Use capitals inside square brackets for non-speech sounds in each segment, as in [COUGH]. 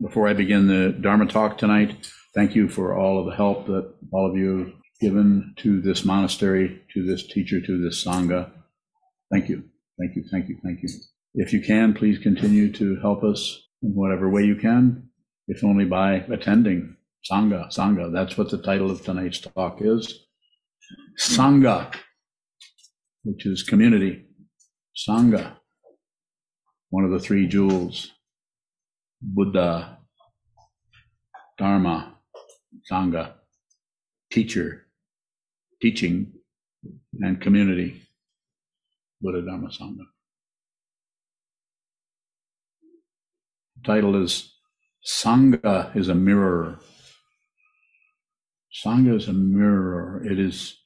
before I begin the Dharma talk tonight, thank you for all of the help that all of you have given to this monastery, to this teacher, to this Sangha. Thank you. Thank you. Thank you. Thank you. If you can, please continue to help us in whatever way you can, if only by attending Sangha. Sangha. That's what the title of tonight's talk is. Sangha, which is community. Sangha, one of the three jewels. Buddha, Dharma, Sangha, teacher, teaching, and community. Buddha, Dharma, Sangha. The title is Sangha is a mirror. Sangha is a mirror. It is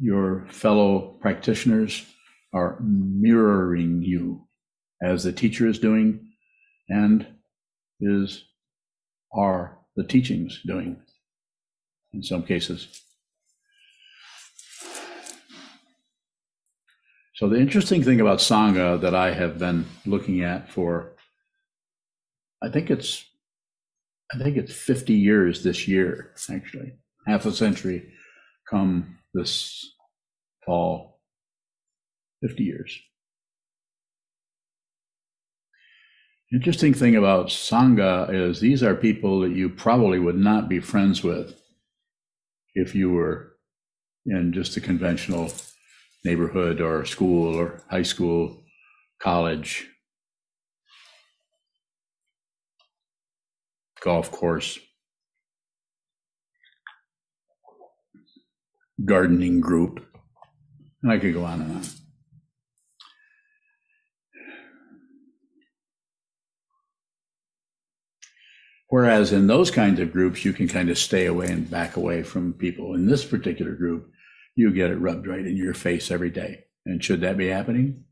your fellow practitioners are mirroring you as the teacher is doing and is are the teachings doing in some cases. So the interesting thing about Sangha that I have been looking at for I think it's I think it's 50 years this year, actually. Half a century come this fall. 50 years. Interesting thing about Sangha is these are people that you probably would not be friends with if you were in just a conventional neighborhood or school or high school, college, golf course, gardening group. And I could go on and on. Whereas in those kinds of groups, you can kind of stay away and back away from people. In this particular group, you get it rubbed right in your face every day. And should that be happening?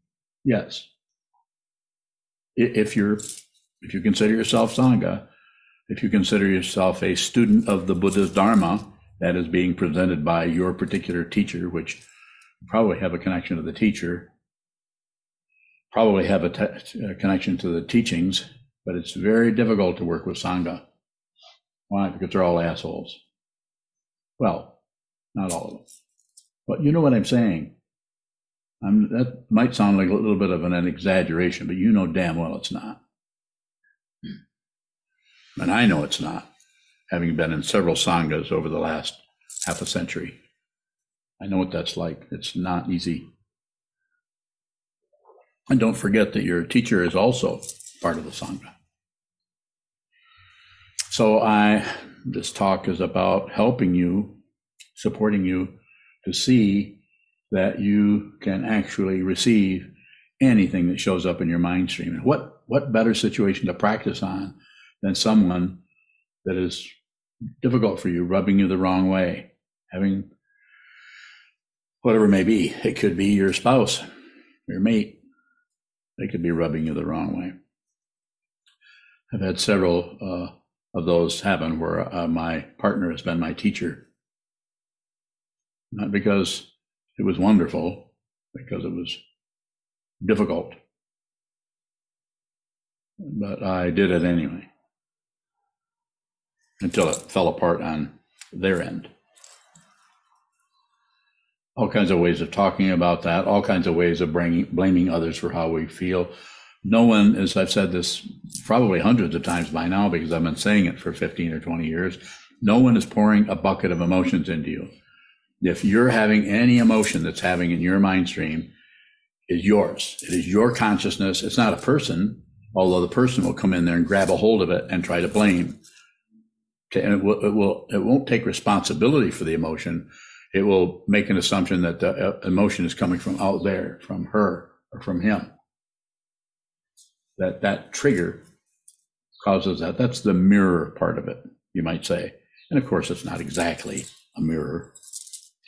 Yes. If you're, if you consider yourself Sangha, if you consider yourself a student of the Buddha's Dharma that is being presented by your particular teacher, which probably have a connection to the teacher, probably have a, te- a connection to the teachings, but it's very difficult to work with Sangha. Why? Because they're all assholes. Well, not all of them. But you know what I'm saying. I'm, that might sound like a little bit of an, an exaggeration, but you know damn well it's not. Hmm. And I know it's not, having been in several sanghas over the last half a century. I know what that's like. It's not easy. And don't forget that your teacher is also part of the sangha. So I this talk is about helping you, supporting you to see that you can actually receive anything that shows up in your mind stream. And what what better situation to practice on than someone that is difficult for you, rubbing you the wrong way, having whatever it may be. It could be your spouse, your mate. They could be rubbing you the wrong way. I've had several uh, of those happen where uh, my partner has been my teacher. Not because it was wonderful, because it was difficult. But I did it anyway until it fell apart on their end. All kinds of ways of talking about that, all kinds of ways of bringing, blaming others for how we feel. No one, as I've said this probably hundreds of times by now because I've been saying it for 15 or 20 years, no one is pouring a bucket of emotions into you. If you're having any emotion that's having in your mind stream, is yours. It is your consciousness. It's not a person, although the person will come in there and grab a hold of it and try to blame and it will, it will it won't take responsibility for the emotion. It will make an assumption that the uh, emotion is coming from out there, from her or from him. That that trigger causes that. That's the mirror part of it, you might say. And of course, it's not exactly a mirror.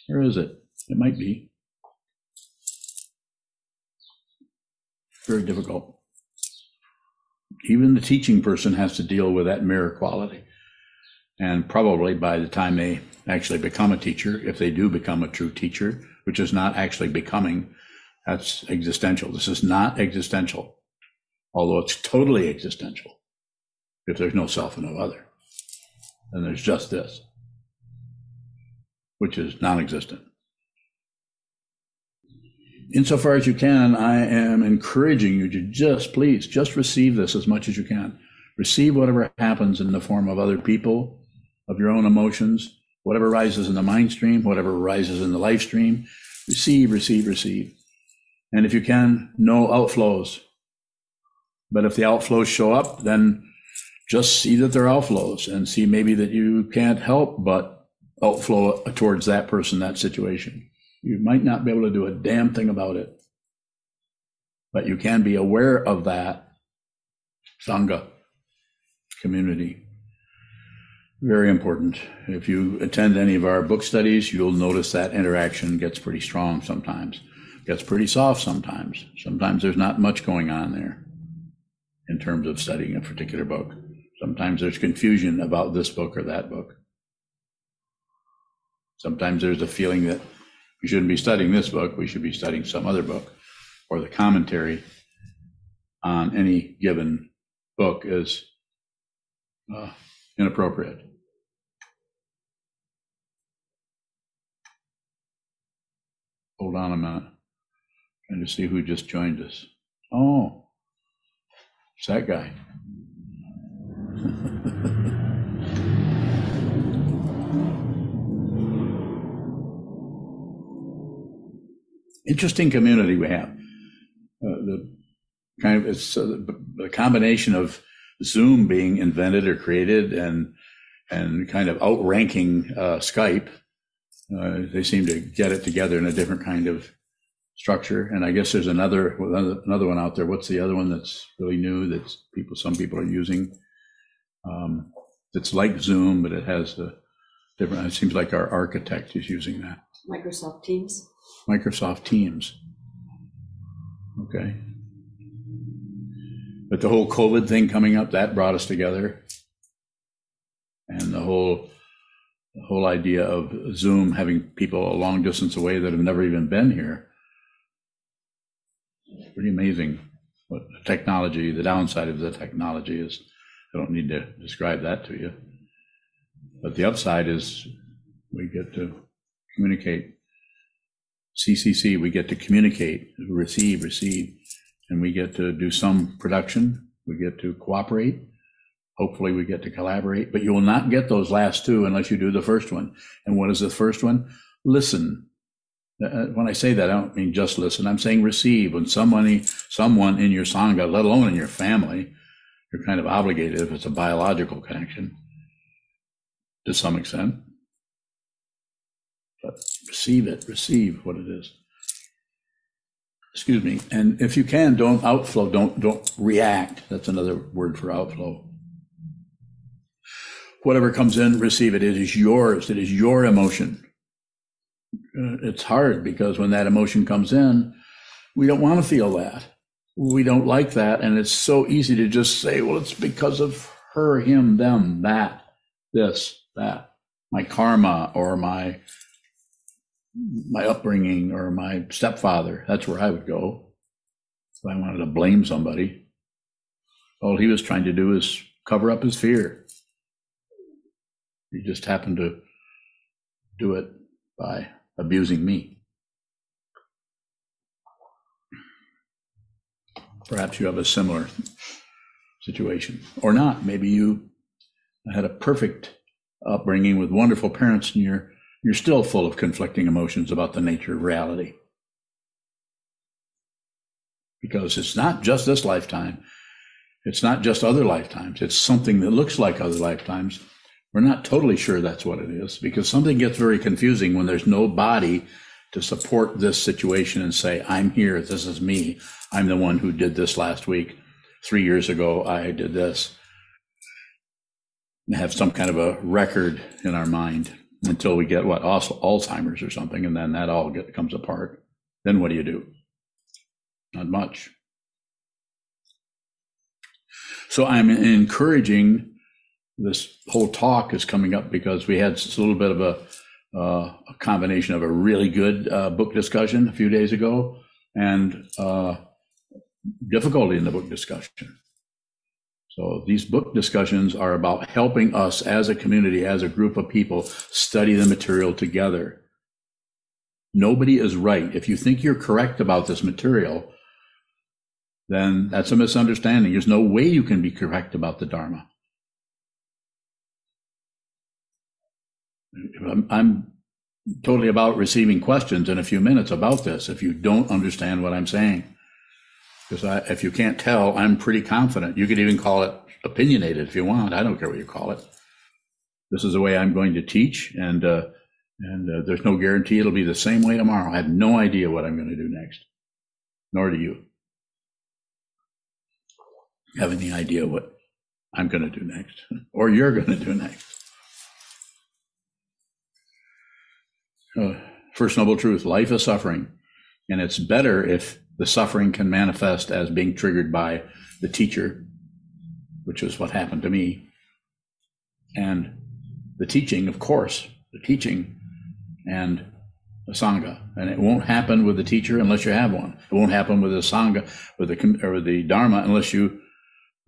Or is it? It might be. Very difficult. Even the teaching person has to deal with that mirror quality. And probably by the time they actually become a teacher, if they do become a true teacher, which is not actually becoming, that's existential. This is not existential, although it's totally existential. if there's no self and no other. And there's just this, which is non existent. Insofar as you can, I am encouraging you to just please, just receive this as much as you can. Receive whatever happens in the form of other people, of your own emotions, whatever rises in the mind stream, whatever rises in the life stream. Receive, receive, receive. And if you can, no outflows. But if the outflows show up, then just see that they're outflows and see maybe that you can't help but outflow towards that person, that situation. You might not be able to do a damn thing about it, but you can be aware of that Sangha community. Very important. If you attend any of our book studies, you'll notice that interaction gets pretty strong sometimes, gets pretty soft sometimes. Sometimes there's not much going on there in terms of studying a particular book. Sometimes there's confusion about this book or that book. Sometimes there's a feeling that we shouldn't be studying this book, we should be studying some other book, or the commentary on any given book is uh, inappropriate. Hold on a minute. Trying to see who just joined us. Oh, it's that guy. Interesting community we have. Uh, the kind of it's uh, the combination of Zoom being invented or created and and kind of outranking uh, Skype. Uh, they seem to get it together in a different kind of structure. And I guess there's another another one out there. What's the other one that's really new that people some people are using? Um, it's like Zoom, but it has a different. It seems like our architect is using that. Microsoft Teams. Microsoft Teams. Okay. But the whole COVID thing coming up, that brought us together. And the whole the whole idea of Zoom having people a long distance away that have never even been here. Pretty amazing what the technology, the downside of the technology is. I don't need to describe that to you. But the upside is we get to communicate. CCC, we get to communicate, receive, receive and we get to do some production. We get to cooperate. Hopefully, we get to collaborate, but you will not get those last two unless you do the first one. And what is the first one? Listen. Uh, uh, when I say that, I don't mean just listen. I'm saying receive. When someone, someone in your sangha, let alone in your family, you're kind of obligated if it's a biological connection to some extent. But receive it, receive what it is. Excuse me. And if you can don't outflow. Don't don't react. That's another word for outflow. Whatever comes in receive it. It is yours. It is your emotion Uh, it's hard because when that emotion comes in we don't want to feel that we don't like that and it's so easy to just say well it's because of her him them that this that my karma or my my upbringing or my stepfather. That's where I would go if I wanted to blame somebody. All he was trying to do is cover up his fear. He just happened to do it by abusing me. Perhaps you have a similar situation, or not. Maybe you had a perfect upbringing with wonderful parents and you're you're still full of conflicting emotions about the nature of reality. Because it's not just this lifetime, it's not just other lifetimes, it's something that looks like other lifetimes. We're not totally sure that's what it is because something gets very confusing when there's no body to support this situation and say, I'm here, this is me, I'm the one who did this last week. Three years ago, I did this. And have some kind of a record in our mind until we get what Alzheimer's or something, and then that all get, comes apart. Then what do you do? Not much. So I'm encouraging this whole talk is coming up because we had a little bit of a, uh, a combination of a really good uh, book discussion a few days ago and uh, difficulty in the book discussion. So these book discussions are about helping us as a community, as a group of people, study the material together. Nobody is right. If you think you're correct about this material, then that's a misunderstanding. There's no way you can be correct about the Dharma. I'm, I'm totally about receiving questions in a few minutes about this if you don't understand what I'm saying. Because if you can't tell, I'm pretty confident. You could even call it opinionated if you want. I don't care what you call it. This is the way I'm going to teach, and uh, and uh, there's no guarantee it'll be the same way tomorrow. I have no idea what I'm going to do next, nor do you have any idea what I'm going to do next, [LAUGHS] or you're going to do next. Uh, first noble truth: life is suffering, and it's better if the suffering can manifest as being triggered by the teacher, which is what happened to me. And the teaching, of course, the teaching and the Sangha. And it won't happen with the teacher unless you have one. It won't happen with the Sangha, with the, or the Dharma unless you,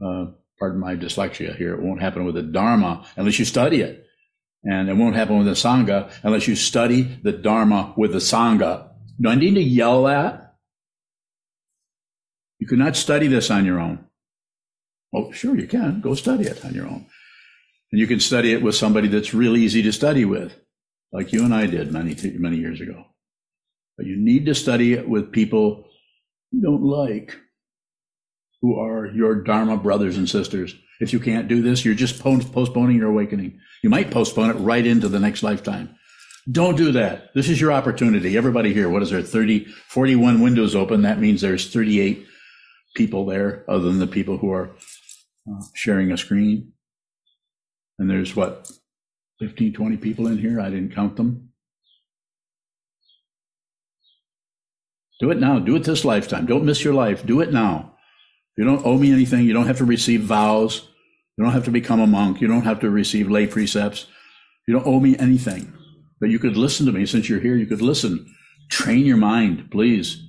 uh, pardon my dyslexia here, it won't happen with the Dharma unless you study it. And it won't happen with the Sangha unless you study the Dharma with the Sangha. Do I need to yell that? You cannot study this on your own. Oh, sure, you can. Go study it on your own. And you can study it with somebody that's real easy to study with, like you and I did many, many years ago. But you need to study it with people you don't like, who are your Dharma brothers and sisters. If you can't do this, you're just postponing your awakening. You might postpone it right into the next lifetime. Don't do that. This is your opportunity. Everybody here, what is there? 30, 41 windows open. That means there's 38 people there other than the people who are uh, sharing a screen. And there's what, 15, 20 people in here? I didn't count them. Do it now. Do it this lifetime. Don't miss your life. Do it now. You don't owe me anything. You don't have to receive vows. You don't have to become a monk. You don't have to receive lay precepts. You don't owe me anything. But you could listen to me since you're here. You could listen. Train your mind, please.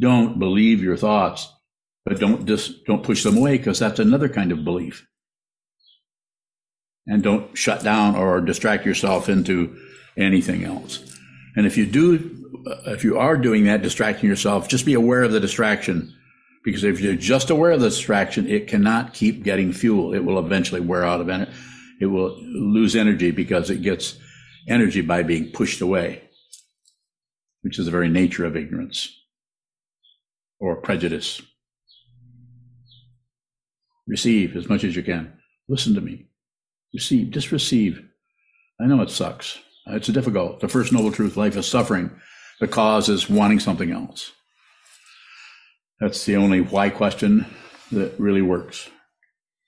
Don't believe your thoughts but don't just don't push them away because that's another kind of belief. And don't shut down or distract yourself into anything else. And if you do, if you are doing that, distracting yourself, just be aware of the distraction. Because if you're just aware of the distraction, it cannot keep getting fuel. It will eventually wear out of energy. It will lose energy because it gets energy by being pushed away, which is the very nature of ignorance or prejudice. Receive as much as you can. Listen to me. Receive, just receive. I know it sucks. It's difficult. The first noble truth life is suffering. The cause is wanting something else. That's the only why question that really works.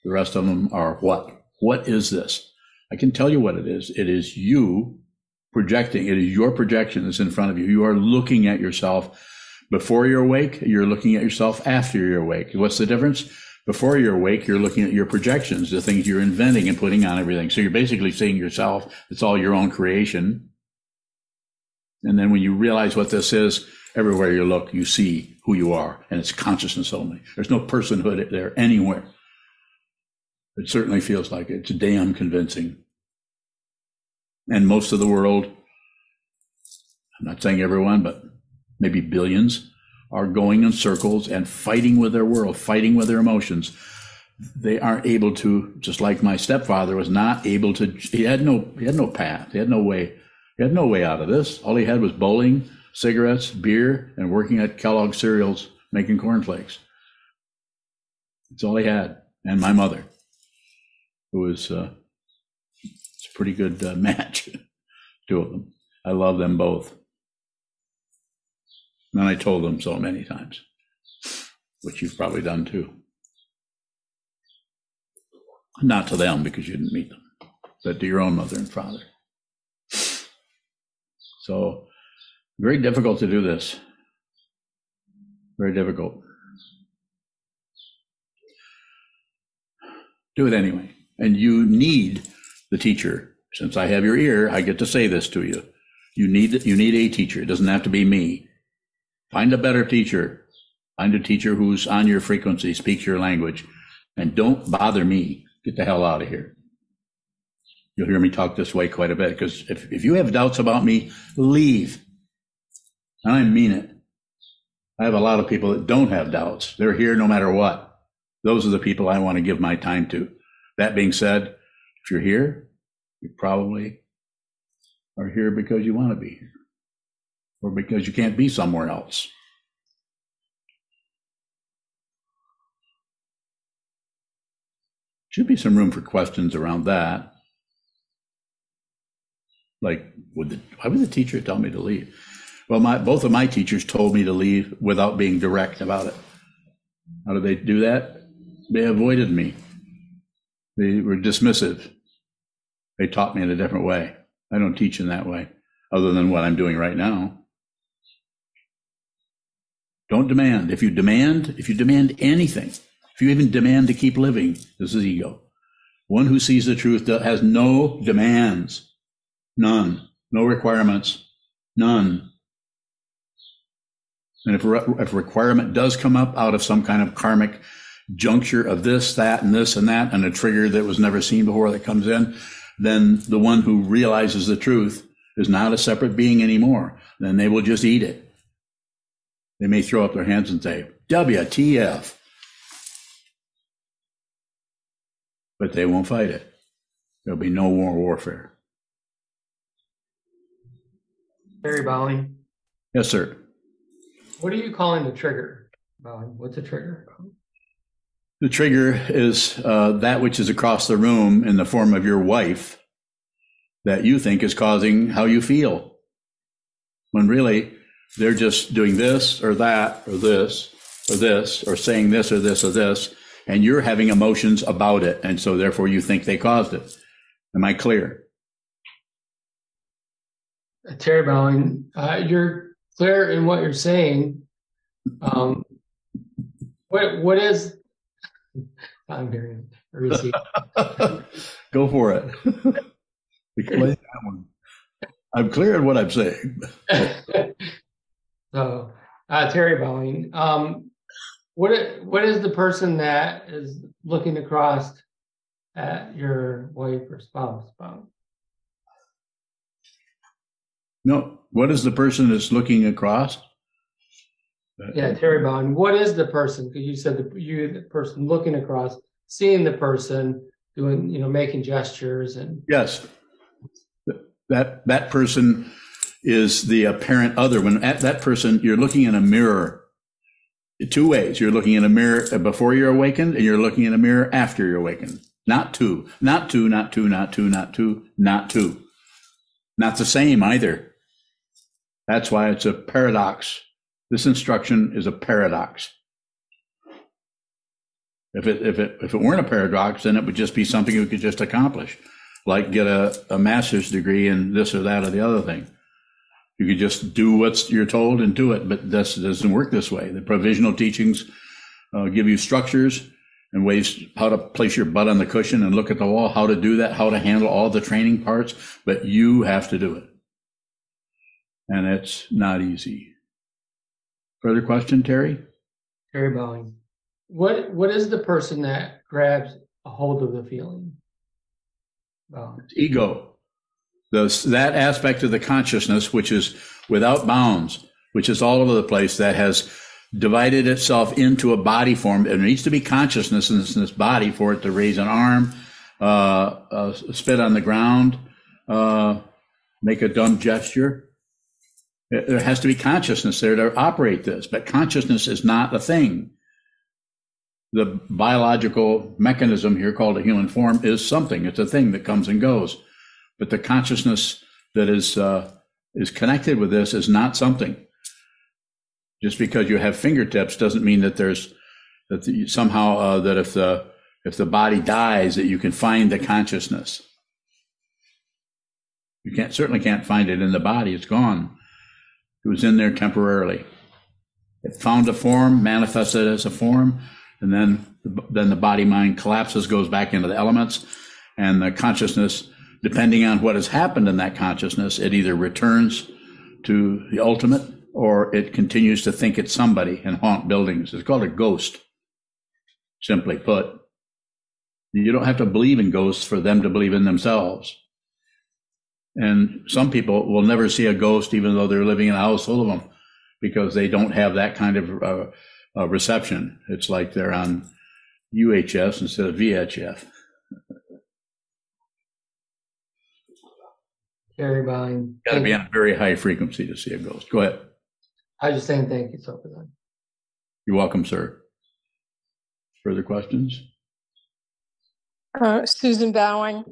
The rest of them are what? What is this? I can tell you what it is. It is you projecting. It is your projection that's in front of you. You are looking at yourself before you're awake. You're looking at yourself after you're awake. What's the difference? before you're awake, you're looking at your projections, the things you're inventing and putting on everything. So you're basically seeing yourself. It's all your own creation. And then when you realize what this is, everywhere you look, you see who you are, and it's consciousness only. There's no personhood there anywhere. It certainly feels like it. It's damn convincing. And most of the world, I'm not saying everyone, but maybe billions, are going in circles and fighting with their world, fighting with their emotions. They aren't able to, just like my stepfather was not able to, he had no, he had no path. He had no way, he had no way out of this. All he had was bowling, cigarettes, beer, and working at Kellogg cereals, making cornflakes. That's all he had. And my mother, who was, uh, it's a pretty good uh, [LAUGHS] match, two of them. I love them both. And I told them so many times, which you've probably done too. Not to them because you didn't meet them, but to your own mother and father. So, very difficult to do this. Very difficult. Do it anyway. And you need the teacher. Since I have your ear, I get to say this to you. You need you need a teacher. It doesn't have to be me. Find a better teacher. Find a teacher who's on your frequency, speaks your language. And don't bother me. Get the hell out of here. You'll hear me talk this way quite a bit because if, if you have doubts about me, leave. And I mean it. I have a lot of people that don't have doubts. They're here no matter what. Those are the people I want to give my time to. That being said, if you're here, you probably are here because you want to be here or because you can't be somewhere else. Should be some room for questions around that. Like, would the, why would the teacher tell me to leave? Well, my, both of my teachers told me to leave without being direct about it. How did they do that? They avoided me. They were dismissive. They taught me in a different way. I don't teach in that way, other than what I'm doing right now. Don't demand. If you demand, if you demand anything, if you even demand to keep living, this is ego. One who sees the truth has no demands, none, no requirements, none. And if a, if requirement does come up out of some kind of karmic juncture of this, that, and this and that, and a trigger that was never seen before that comes in, then the one who realizes the truth is not a separate being anymore. Then they will just eat it. They may throw up their hands and say, WTF. But they won't fight it. There'll be no more warfare. Barry Bowling. Yes, sir. What are you calling the trigger? Bowling? What's a trigger? The trigger is uh, that which is across the room in the form of your wife that you think is causing how you feel. When really they're just doing this or that or this or this or saying this or this or this, and you're having emotions about it. And so therefore you think they caused it. Am I clear? Uh, Terry Bowling, uh, you're clear in what you're saying. Um, what what is [LAUGHS] I'm hearing. [LAUGHS] Go for it. [LAUGHS] Explain that one. I'm clear in what I'm saying. so, uh, Terry Bowling, um, what what is the person that is looking across at your wife or spouse? spouse? No, what is the person that's looking across? Yeah, Terry Bond. What is the person? Because you said the you the person looking across, seeing the person doing, you know, making gestures and yes, that that person is the apparent other. When at that person, you're looking in a mirror. Two ways. You're looking in a mirror before you're awakened, and you're looking in a mirror after you're awakened. Not two. Not two. Not two. Not two. Not two. Not two. Not the same either. That's why it's a paradox. This instruction is a paradox. If it, if it, if it weren't a paradox, then it would just be something you could just accomplish, like get a, a master's degree in this or that or the other thing. You could just do what you're told and do it, but this doesn't work this way. The provisional teachings uh, give you structures and ways how to place your butt on the cushion and look at the wall, how to do that, how to handle all the training parts, but you have to do it. And it's not easy. Further question, Terry? Terry Bowling. What what is the person that grabs a hold of the feeling? Ego. The, that aspect of the consciousness, which is without bounds, which is all over the place, that has divided itself into a body form. There needs to be consciousness in this, in this body for it to raise an arm, uh, uh, spit on the ground, uh, make a dumb gesture. There has to be consciousness there to operate this, but consciousness is not a thing. The biological mechanism here called a human form is something. It's a thing that comes and goes. But the consciousness that is, uh, is connected with this is not something. Just because you have fingertips doesn't mean that there's that the, somehow uh, that if the if the body dies that you can find the consciousness. You can't certainly can't find it in the body. It's gone. It was in there temporarily. It found a form, manifested as a form, and then then the body mind collapses, goes back into the elements, and the consciousness, depending on what has happened in that consciousness, it either returns to the ultimate or it continues to think it's somebody and haunt buildings. It's called a ghost, simply put. You don't have to believe in ghosts for them to believe in themselves. And some people will never see a ghost even though they're living in a house full of them because they don't have that kind of uh, uh, reception. It's like they're on UHF instead of VHF. Very buying. Got to be on a very high frequency to see a ghost. Go ahead. I was just saying thank you so for that. You're welcome, sir. Further questions? Uh, Susan Bowing.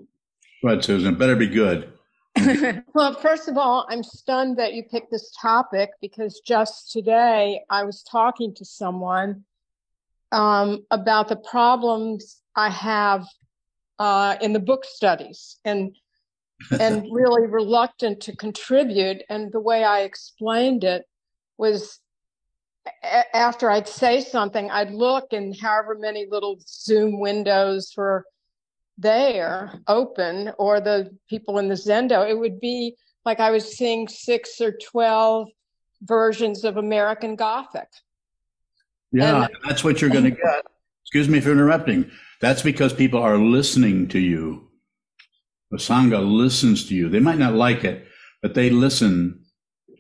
Go ahead, Susan. Better be good. [LAUGHS] well, first of all, I'm stunned that you picked this topic because just today I was talking to someone um, about the problems I have uh, in the book studies and and [LAUGHS] really reluctant to contribute. And the way I explained it was a- after I'd say something, I'd look and however many little Zoom windows were there open or the people in the Zendo, it would be like I was seeing six or 12 versions of American Gothic. Yeah, And- that's what you're going to get. Excuse me for interrupting. That's because people are listening to you. The Sangha listens to you. They might not like it, but they listen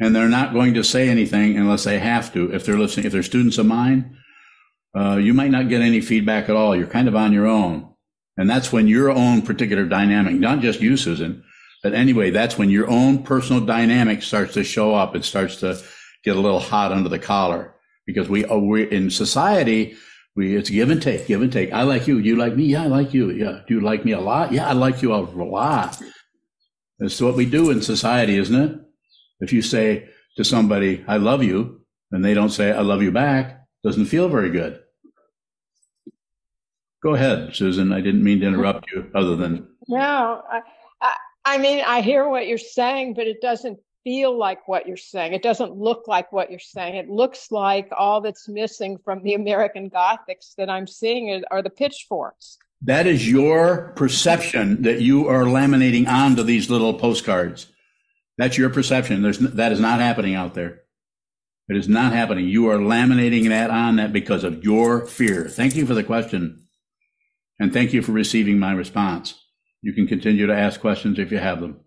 and they're not going to say anything unless they have to. If they're listening, if they're students of mine, uh, you might not get any feedback at all. You're kind of on your own. And that's when your own particular dynamic, not just you, Susan, but anyway, that's when your own personal dynamic starts to show up. It starts to get a little hot under the collar because we, oh, we in society, we, it's give and take, give and take. I like you. You like me. Yeah, I like you. Yeah. Do you like me a lot? Yeah, I like you a lot. That's what we do in society, isn't it? If you say to somebody, I love you, and they don't say, I love you back, doesn't feel very good. Go ahead, Susan. I didn't mean to interrupt you other than, No, I, I, I mean, I hear what you're saying, but it doesn't feel like what you're saying. It doesn't look like what you're saying. It looks like all that's missing from the American Gothics that I'm seeing are- are the pitchforks. that is your perception that you are laminating onto these little postcards. That's your perception. There's, that is not happening out there. It is not happening. You are laminating that on that because of your fear. Thank you for the question. And thank you for receiving my response. You can continue to ask questions if you have them.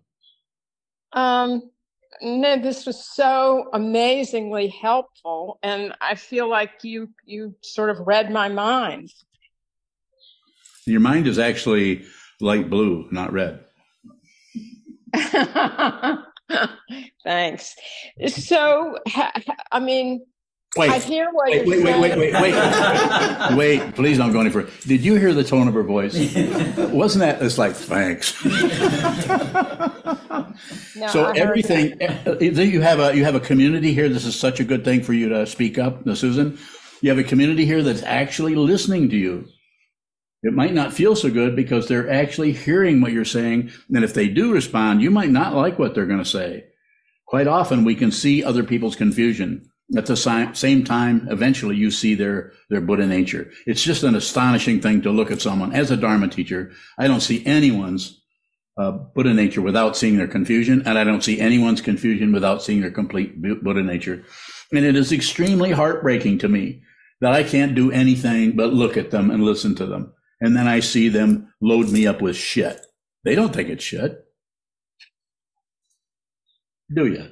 Um, no, this was so amazingly helpful, and I feel like you you sort of read my mind. Your mind is actually light blue, not red. [LAUGHS] Thanks. So, I mean, Wait, I hear what wait, you're wait, wait, saying. wait, wait, wait. [LAUGHS] Wait, please don't go any further. Did you hear the tone of her voice? [LAUGHS] Wasn't that, it's like, thanks. [LAUGHS] No, So I everything, uh, you have a, you have a community here. This is such a good thing for you to speak up, Susan. You have a community here that's actually listening to you. It might not feel so good because they're actually hearing what you're saying. And if they do respond, you might not like what they're going to say. Quite often we can see other people's confusion. At the same time, eventually you see their, their Buddha nature. It's just an astonishing thing to look at someone. As a Dharma teacher, I don't see anyone's uh, Buddha nature without seeing their confusion, and I don't see anyone's confusion without seeing their complete Buddha nature. And it is extremely heartbreaking to me that I can't do anything but look at them and listen to them. And then I see them load me up with shit. They don't think it's shit. Do you?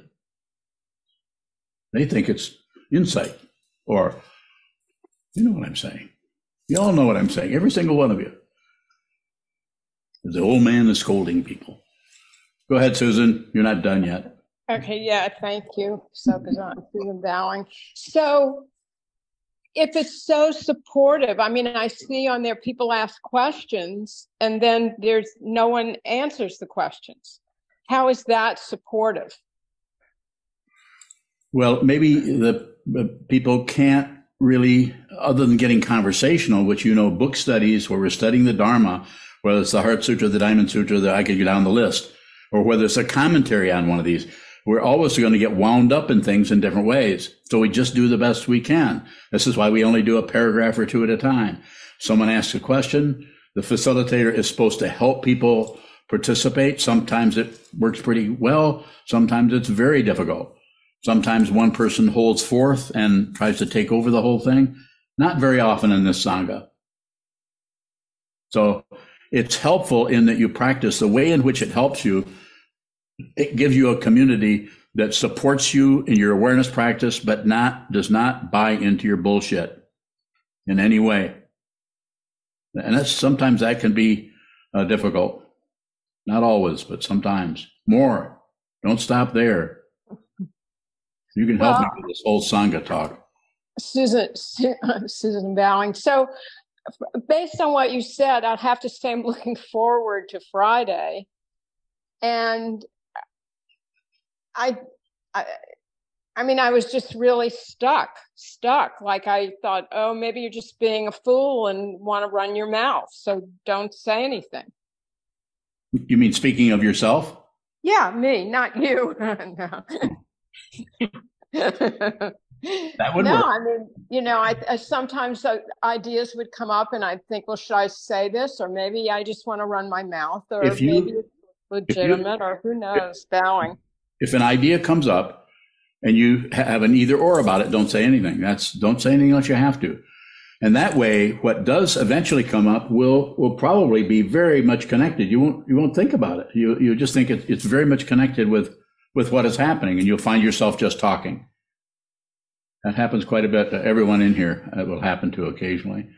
They think it's insight or, you know what I'm saying. You all know what I'm saying, every single one of you. The old man is scolding people. Go ahead, Susan. You're not done yet. Okay, yeah, thank you. So on, Susan Bowing. So if it's so supportive, I mean, I see on there people ask questions and then there's no one answers the questions. How is that supportive? Well, maybe the, the people can't really, other than getting conversational, which you know, book studies where we're studying the Dharma, whether it's the Heart Sutra, the Diamond Sutra, that I could go down the list, or whether it's a commentary on one of these, we're always going to get wound up in things in different ways. So we just do the best we can. This is why we only do a paragraph or two at a time. Someone asks a question. The facilitator is supposed to help people participate. Sometimes it works pretty well. Sometimes it's very difficult. Sometimes one person holds forth and tries to take over the whole thing. Not very often in this Sangha. So it's helpful in that you practice the way in which it helps you. It gives you a community that supports you in your awareness practice, but not does not buy into your bullshit in any way. And that's sometimes that can be uh, difficult. Not always, but sometimes more. Don't stop there. You can help Well- me with this whole Sangha talk. Susan, [LAUGHS] Susan Bowing. So, based on what you said, I'd have to say I'm [LAUGHS] looking forward to Friday. And I, I, I mean, I was just really stuck, stuck. Like I thought, oh, maybe you're just being a fool and want to run your mouth. So don't say anything. You mean speaking of yourself? Yeah, me, not you. [LAUGHS] no. Hmm. That would no, work. I mean, you know, I, I sometimes uh, ideas would come up, and I think, well, should I say this, or maybe I just want to run my mouth, or If you- maybe it's legitimate, or who knows? Bowing. If an idea comes up and you have an either or about it, don't say anything. That's don't say anything unless you have to. And that way, what does eventually come up will will probably be very much connected. You won't you won't think about it. You you just think it, it's very much connected with with what is happening, and you'll find yourself just talking. That happens quite a bit to everyone in here. It will happen to occasionally.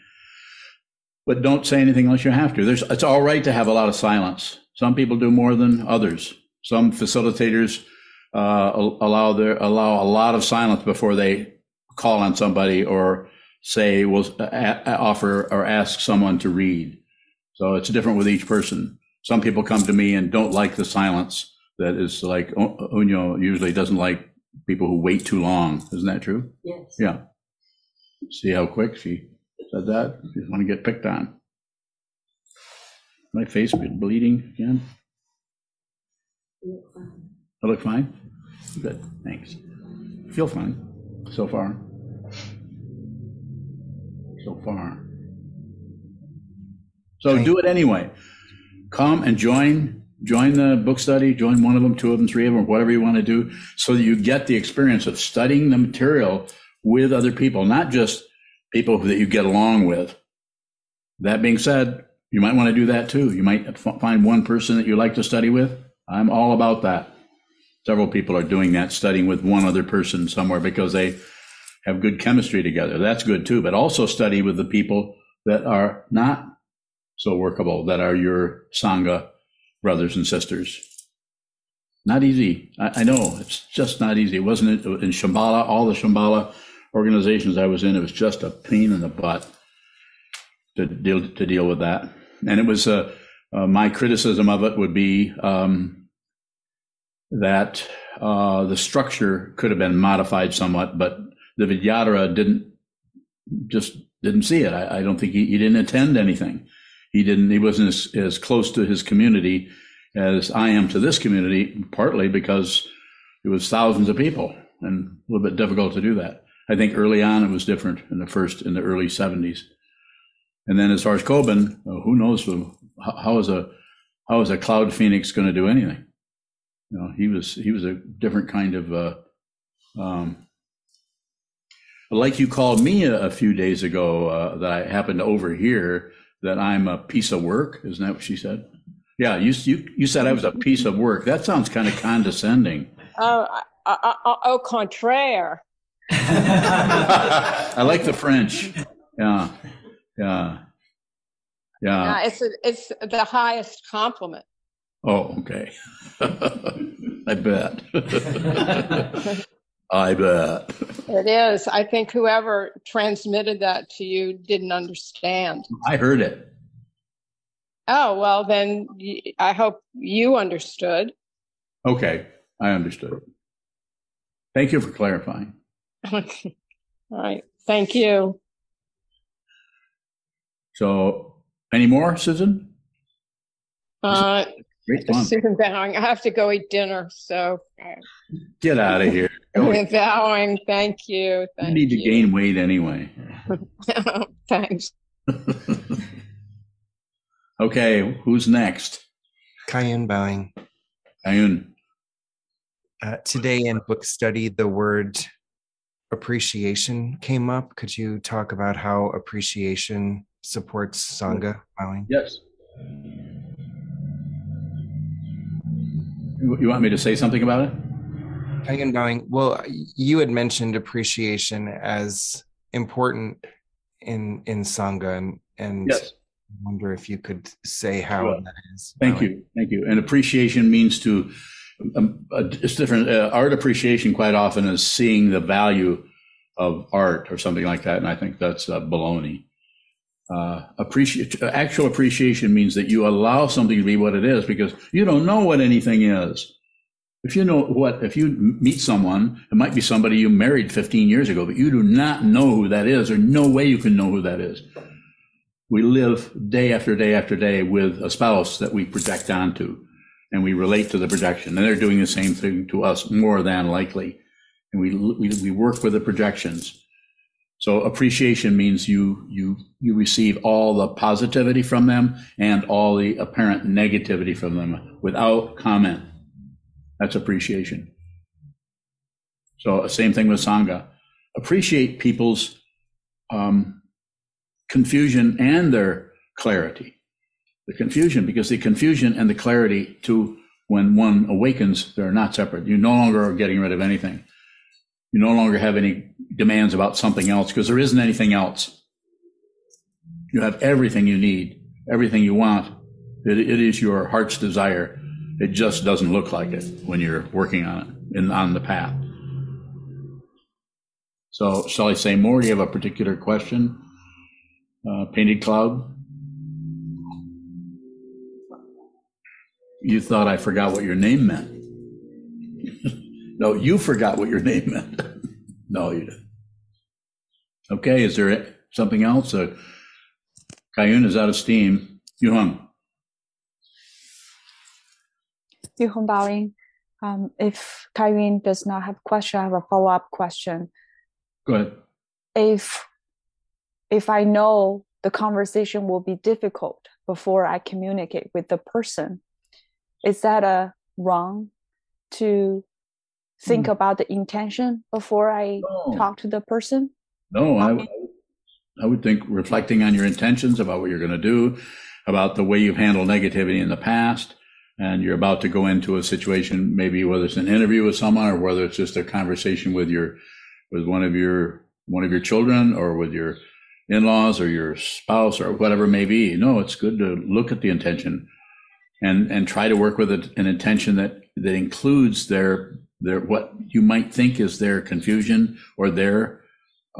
But don't say anything unless you have to. There's, it's all right to have a lot of silence. Some people do more than others. Some facilitators uh, allow their allow a lot of silence before they call on somebody or say will a- offer or ask someone to read. So it's different with each person. Some people come to me and don't like the silence. That is like oh, oh, U- Unyo usually doesn't like people who wait too long. Isn't that true? Yes. Yeah. See how quick she said that? Just want to get picked on. My face been bleeding again. I look fine? Good, thanks. Feel fine so far. So far. So do it anyway. Come and join, join the book study, join one of them, two of them, three of them, whatever you want to do, so that you get the experience of studying the material with other people, not just people that you get along with. That being said, you might want to do that too. You might f- find one person that you like to study with. I'm all about that. Several people are doing that, studying with one other person somewhere because they have good chemistry together. That's good too. But also study with the people that are not so workable, that are your Sangha brothers and sisters. Not easy. I, I know it's just not easy. Wasn't it in Shambhala, all the Shambhala organizations I was in, it was just a pain in the butt to deal to deal with that. And it was uh, uh, my criticism of it would be um, that uh, the structure could have been modified somewhat, but the Vidyadhara didn't just didn't see it. I, I don't think he, he didn't attend anything. He didn't. He wasn't as, as close to his community as I am to this community, partly because it was thousands of people and a little bit difficult to do that. I think early on it was different in the first in the early 70s. And then as far as Kobun, uh, who knows how, how is a how is a cloud phoenix going to do anything? You know, he was he was a different kind of uh, um, like you called me a, a few days ago uh, that I happened to overhear that I'm a piece of work. Isn't that what she said? Yeah, you you you said I was a piece of work. That sounds kind of condescending. Oh, I- au contraire. [LAUGHS] I like the French. Yeah, yeah, yeah. Uh, it's a, it's the highest compliment. Oh, okay. [LAUGHS] I bet. [LAUGHS] I bet. It is. I think whoever transmitted that to you didn't understand. I heard it. Oh, well, then I hope you understood. Okay, I understood. Thank you for clarifying. All right. Thank you. So, any more, Susan? Uh, Great fun. Susan Bowing. I have to go eat dinner. So, Get out of here. [LAUGHS] You Bowing. Thank you. Thank need to gain weight anyway. [LAUGHS] Thanks. [LAUGHS] Okay, who's next? Kayun bowing. Ayun. Uh, today in book study, the word appreciation came up. Could you talk about how appreciation supports Sangha, Bowing? Yes. You want me to say something about it? I am going. well, you had mentioned appreciation as important in in Sangha and, and Yes. I wonder if you could say how Sure. that is. Thank you, thank you. And appreciation means to, um, uh, it's different. Uh, art appreciation quite often is seeing the value of art or something like that, and I think that's uh, baloney. Uh, appreciate actual appreciation means that you allow something to be what it is because you don't know what anything is. If you know what, if you meet someone, it might be somebody you married 15 years ago, but you do not know who that is, or no way you can know who that is. We live day after day after day with a spouse that we project onto and we relate to the projection and they're doing the same thing to us more than likely. And we we, we work with the projections so appreciation means you you you receive all the positivity from them and all the apparent negativity from them without comment that's appreciation so same thing with sangha appreciate people's um, confusion and their clarity. The confusion, because the confusion and the clarity to when one awakens, they're not separate. You no longer are getting rid of anything. You no longer have any demands about something else because there isn't anything else. You have everything you need, everything you want. It, it is your heart's desire. It just doesn't look like it when you're working on it and on the path. So, shall I say more? Do you have a particular question? Uh, painted cloud. You thought I forgot what your name meant. [LAUGHS] no, you forgot what your name meant. [LAUGHS] no, you didn't. Okay, is there something else? Uh, Kayun is out of steam. Yuhung. Yuhong Bowing. Um, if Kyrene does not have a question, I have a follow-up question. Go ahead. If if I know the conversation will be difficult before I communicate with the person, is that a wrong to think Hmm. about the intention before I No. talk to the person? No, I, I would think reflecting on your intentions about what you're going to do, about the way you've handled negativity in the past, and you're about to go into a situation, maybe whether it's an interview with someone or whether it's just a conversation with your, with one of your, one of your children or with your in-laws or your spouse or whatever it may be. No, it's good to look at the intention and, and try to work with an intention that, that includes their, their, what you might think is their confusion or their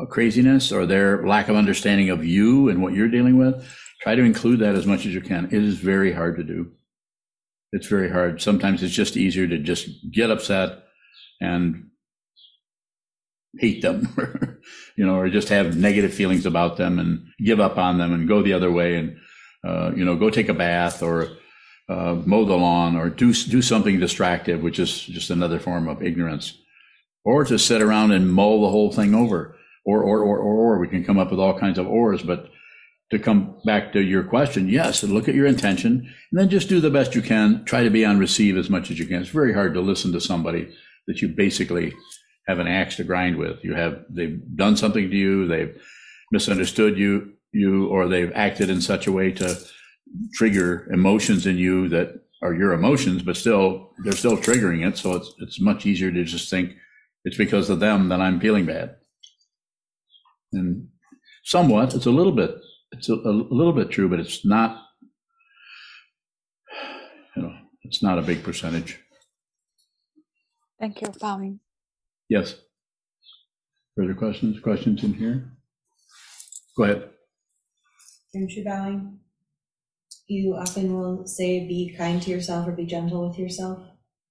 craziness or their lack of understanding of you and what you're dealing with, try to include that as much as you can. It is very hard to do. It's very hard. Sometimes it's just easier to just get upset and hate them, [LAUGHS] you know, or just have negative feelings about them and give up on them and go the other way and, uh, you know, go take a bath or uh, mow the lawn or do do something distractive, which is just another form of ignorance, or to sit around and mull the whole thing over or, or, or, or, or. We can come up with all kinds of ors, but to come back to your question, yes, look at your intention and then just do the best you can. Try to be on receive as much as you can. It's very hard to listen to somebody that you basically have an axe to grind with. You have, they've done something to you, they've misunderstood you, you, or they've acted in such a way to trigger emotions in you that are your emotions, but still, they're still triggering it. So it's, it's much easier to just think it's because of them that I'm feeling bad and somewhat it's a little bit it's a, a little bit true but it's not you know it's not a big percentage Thank you, Bowing. yes further questions questions in here go ahead Aren't you bowing? You often will say, be kind to yourself or be gentle with yourself.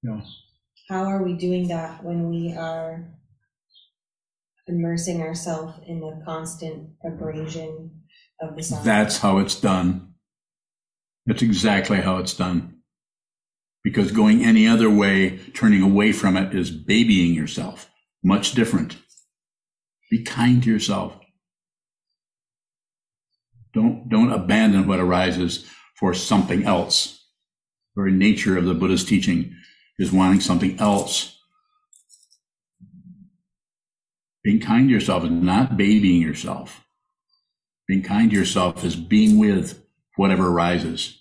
yeah How are we doing that when we are immersing ourselves in the constant abrasion of the sound? that's how it's done. That's exactly how it's done. Because going any other way turning away from it is babying yourself. Much different. Be kind to yourself. Don't don't abandon what arises for something else. The very nature of the buddha's teaching is wanting something else being kind to yourself is not babying yourself Being kind to yourself is being with whatever arises.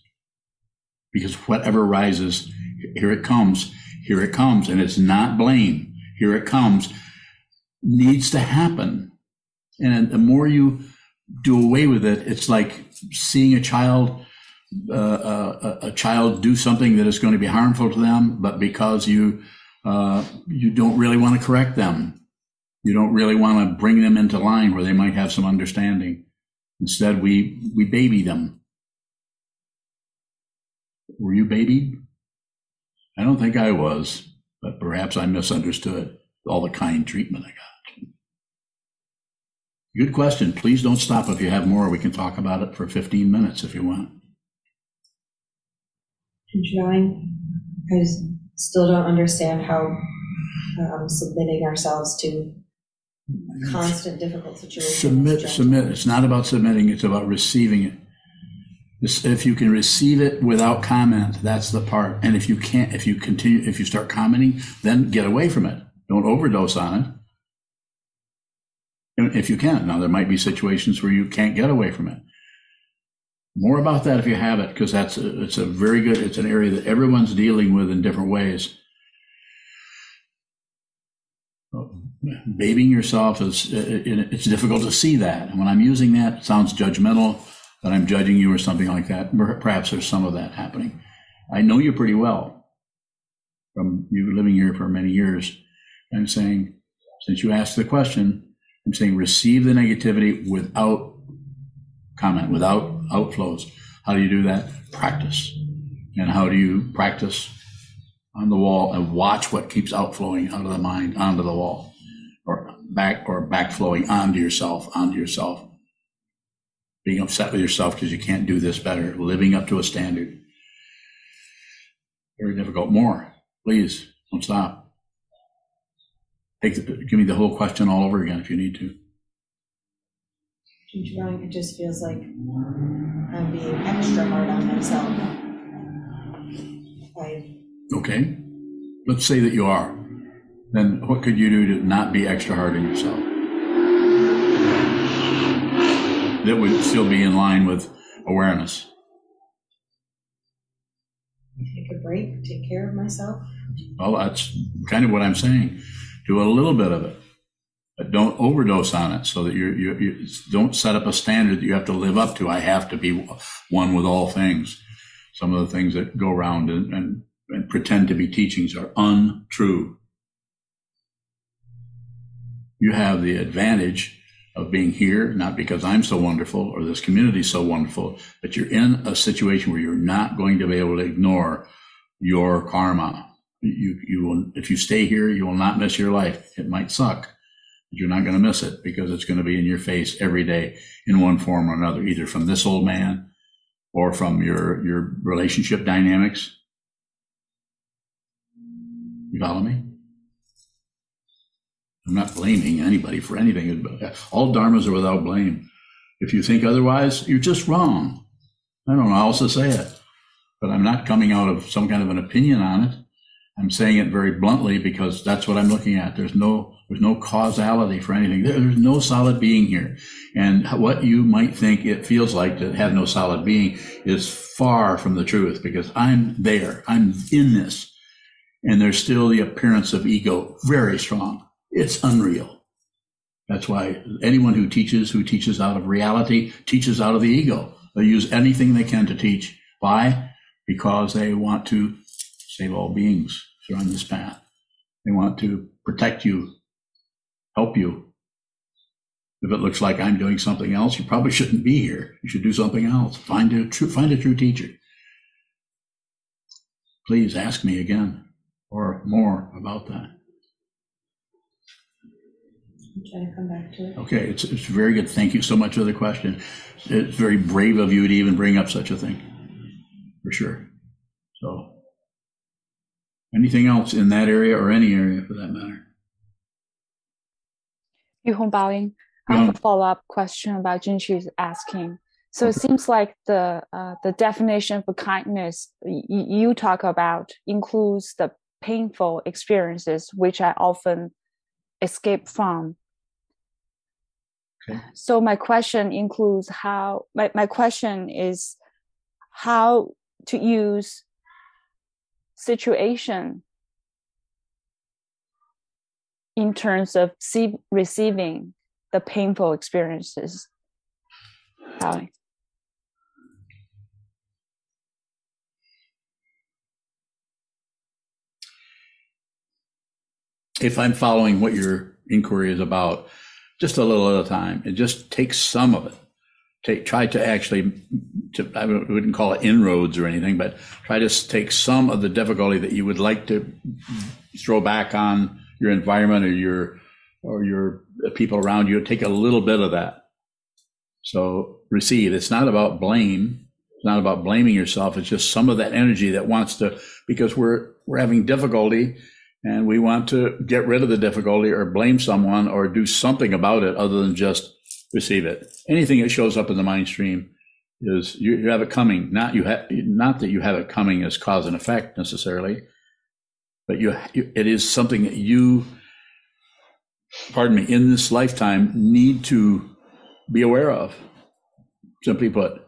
Because whatever arises, here it comes, here it comes, and it's not blame. Here it comes, needs to happen. And the more you do away with it, it's like seeing a child, uh, uh a, a, child do something that is going to be harmful to them, but because you uh, you don't really want to correct them, you don't really want to bring them into line where they might have some understanding. Instead, we we baby them. Were you babied? I don't think I was, but perhaps I misunderstood all the kind treatment I got. Good question. Please don't stop if you have more. We can talk about it for 15 minutes if you want. Trying. I still don't understand how um, submitting ourselves to constant difficult situations. Submit, submit. It's not about submitting, it's about receiving it. If you can receive it without comment, that's the part. And if you can't, if you continue, if you start commenting, then get away from it. Don't overdose on it. If you can. Now, there might be situations where you can't get away from it. More about that if you have it, because that's a, it's a very good, it's an area that everyone's dealing with in different ways. Babying yourself is, uh, uh, it's difficult to see that. And when I'm using that, it sounds judgmental that I'm judging you or something like that. Perhaps there's some of that happening. I know you pretty well from you living here for many years. I'm saying, since you asked the question, I'm saying receive the negativity without comment, without outflows. How do you do that? Practice. And how do you practice on the wall and watch what keeps outflowing out of the mind onto the wall back or backflowing onto yourself, onto yourself being upset with yourself because you can't do this better, living up to a standard. Very difficult. More, please, don't stop. Take the, give me the whole question all over again if you need to. It just feels like I'm being extra hard on myself. I, okay, let's say that you are. Then what could you do to not be extra hard on yourself? that would still be in line with awareness. Take a break, take care of myself. Well, that's kind of what I'm saying. Do a little bit of it, but don't overdose on it so that you you don't set up a standard that you have to live up to. I have to be one with all things. Some of the things that go around and, and, and pretend to be teachings are untrue. You have the advantage of being here, not because I'm so wonderful or this community is so wonderful, but you're in a situation where you're not going to be able to ignore your karma. You, you will, if you stay here, you will not miss your life. It might suck, but you're not going to miss it because it's going to be in your face every day in one form or another, either from this old man or from your, your relationship dynamics. You follow me? I'm not blaming anybody for anything. All dharmas are without blame. If you think otherwise, you're just wrong. I don't know how else to say it, but I'm not coming out of some kind of an opinion on it. I'm saying it very bluntly because that's what I'm looking at. There's no there's no causality for anything. There's no solid being here, and what you might think it feels like to have no solid being is far from the truth because I'm there. I'm in this, and there's still the appearance of ego very strong. It's unreal. That's why anyone who teaches, who teaches out of reality, teaches out of the ego. They use anything they can to teach. Why? Because they want to save all beings if are on this path. They want to protect you, help you. If it looks like I'm doing something else, you probably [LAUGHS] shouldn't be here. You should do something else. Find a true, find a true teacher. Please ask me again or more about that try to come back to it. Okay, it's, it's very good. Thank you so much for the question. It's very brave of you to even bring up such a thing, for sure. So, anything else in that area or any area for that matter? Yu Hong Baoying, I have a follow up question about Junqi's asking. So it seems like the uh, the definition for kindness you talk about includes the painful experiences which I often escape from Okay. So my question includes how my, my question is how to use situation in terms of see, receiving the painful experiences. Howie. if I'm following what your inquiry is about, just a little at a time, and just take some of it. Take try to actually, to, I wouldn't call it inroads or anything, but try to take some of the difficulty that you would like to throw back on your environment or your or your people around you. Take a little bit of that. So receive. It's not about blame. It's not about blaming yourself. It's just some of that energy that wants to because we're we're having difficulty and we want to get rid of the difficulty or blame someone or do something about it other than just receive it. Anything that shows up in the mind stream is you, you have it coming. Not you have not that you have it coming as cause and effect necessarily, but you, you it is something that you, pardon me, in this lifetime need to be aware of. Simply put,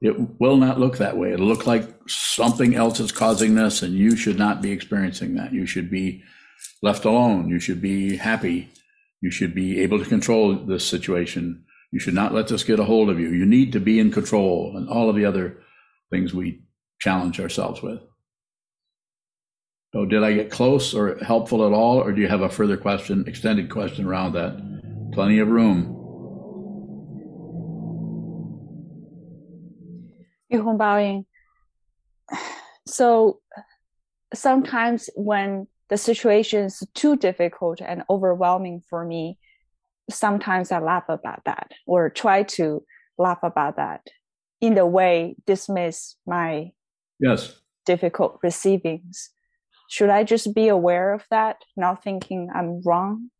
it will not look that way. It'll look like something else is causing this, and you should not be experiencing that. You should be left alone. You should be happy. You should be able to control this situation. You should not let this get a hold of you. You need to be in control, and all of the other things we challenge ourselves with. So, did I get close or helpful at all, or do you have a further question, extended question around that? Plenty of room. Baoying. So sometimes when the situation is too difficult and overwhelming for me, sometimes I laugh about that or try to laugh about that in the way dismiss my yes difficult receivings. Should I just be aware of that, not thinking I'm wrong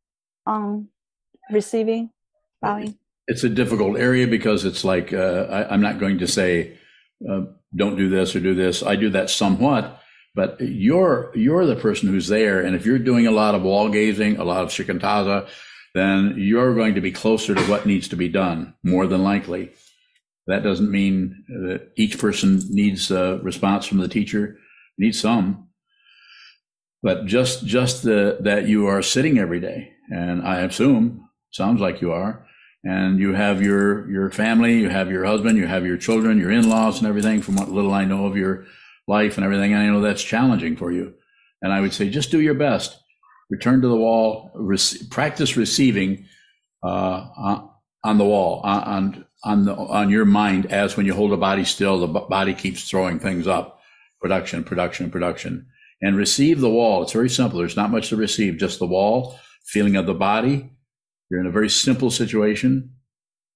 on receiving, Baoying? It's a difficult area because it's like uh, I, I'm not going to say uh, don't do this or do this. I do that somewhat, but you're you're the person who's there, and if you're doing a lot of wall gazing, a lot of shikantaza, then you're going to be closer to what needs to be done more than likely. That doesn't mean that each person needs a response from the teacher. Needs some, but just just the, that you are sitting every day, and I assume sounds like you are and you have your your family, you have your husband, you have your children, your in-laws, and everything. From what little I know of your life and everything, I know that's challenging for you. And I would say, just do your best. Return to the wall. Rec- practice receiving uh, on the wall, on on the, on your mind. As when you hold a body still, the body keeps throwing things up. Production, production, production, and receive the wall. It's very simple. There's not much to receive. Just the wall, feeling of the body, you're in a very simple situation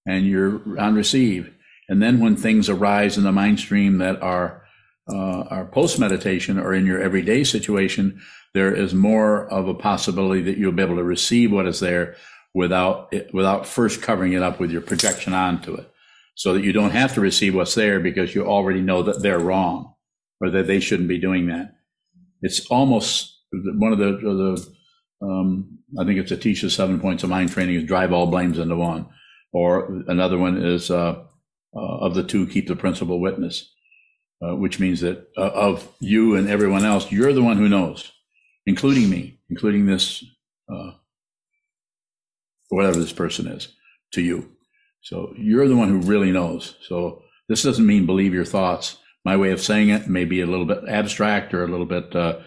and you're on receive. And then when things arise in the mind stream that are uh, are post meditation or in your everyday situation, there is more of a possibility that you'll be able to receive what is there without it, without first covering it up with your projection onto it, so that you don't have to receive what's there because you already know that they're wrong or that they shouldn't be doing that. It's almost one of the, the um, I think it's Atisha seven points of mind training is drive all blames into one. Or another one is uh, uh, of the two, keep the principal witness, uh, which means that uh, of you and everyone else, you're the one who knows, including me, including this, uh, whatever this person is to you. So you're the one who really knows. So this doesn't mean believe your thoughts. My way of saying it may be a little bit abstract or a little bit uh,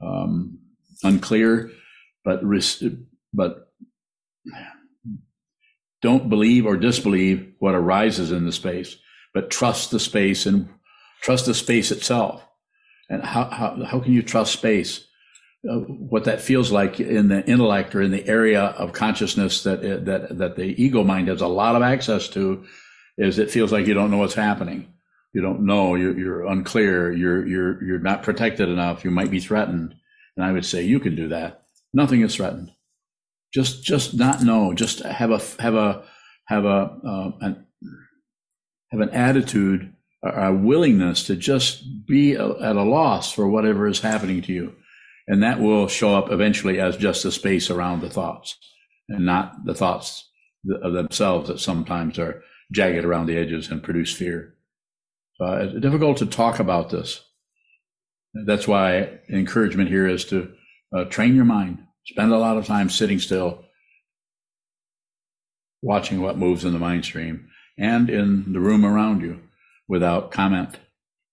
um, unclear but but don't believe or disbelieve what arises in the space, but trust the space and trust the space itself. And how how, how can you trust space? Uh, what that feels like in the intellect or in the area of consciousness that that that the ego mind has a lot of access to, is it feels like you don't know what's happening. You don't know. You're, you're unclear. You're you're you're not protected enough. You might be threatened. And I would say you can do that Nothing is threatened. Just just not know. Just have a have a have a uh, an, have an attitude, a willingness to just be a, at a loss for whatever is happening to you, and that will show up eventually as just a space around the thoughts, and not the thoughts th- of themselves that sometimes are jagged around the edges and produce fear. Uh, it's difficult to talk about this. That's why encouragement here is to uh, train your mind. Spend a lot of time sitting still, watching what moves in the mind stream and in the room around you without comment,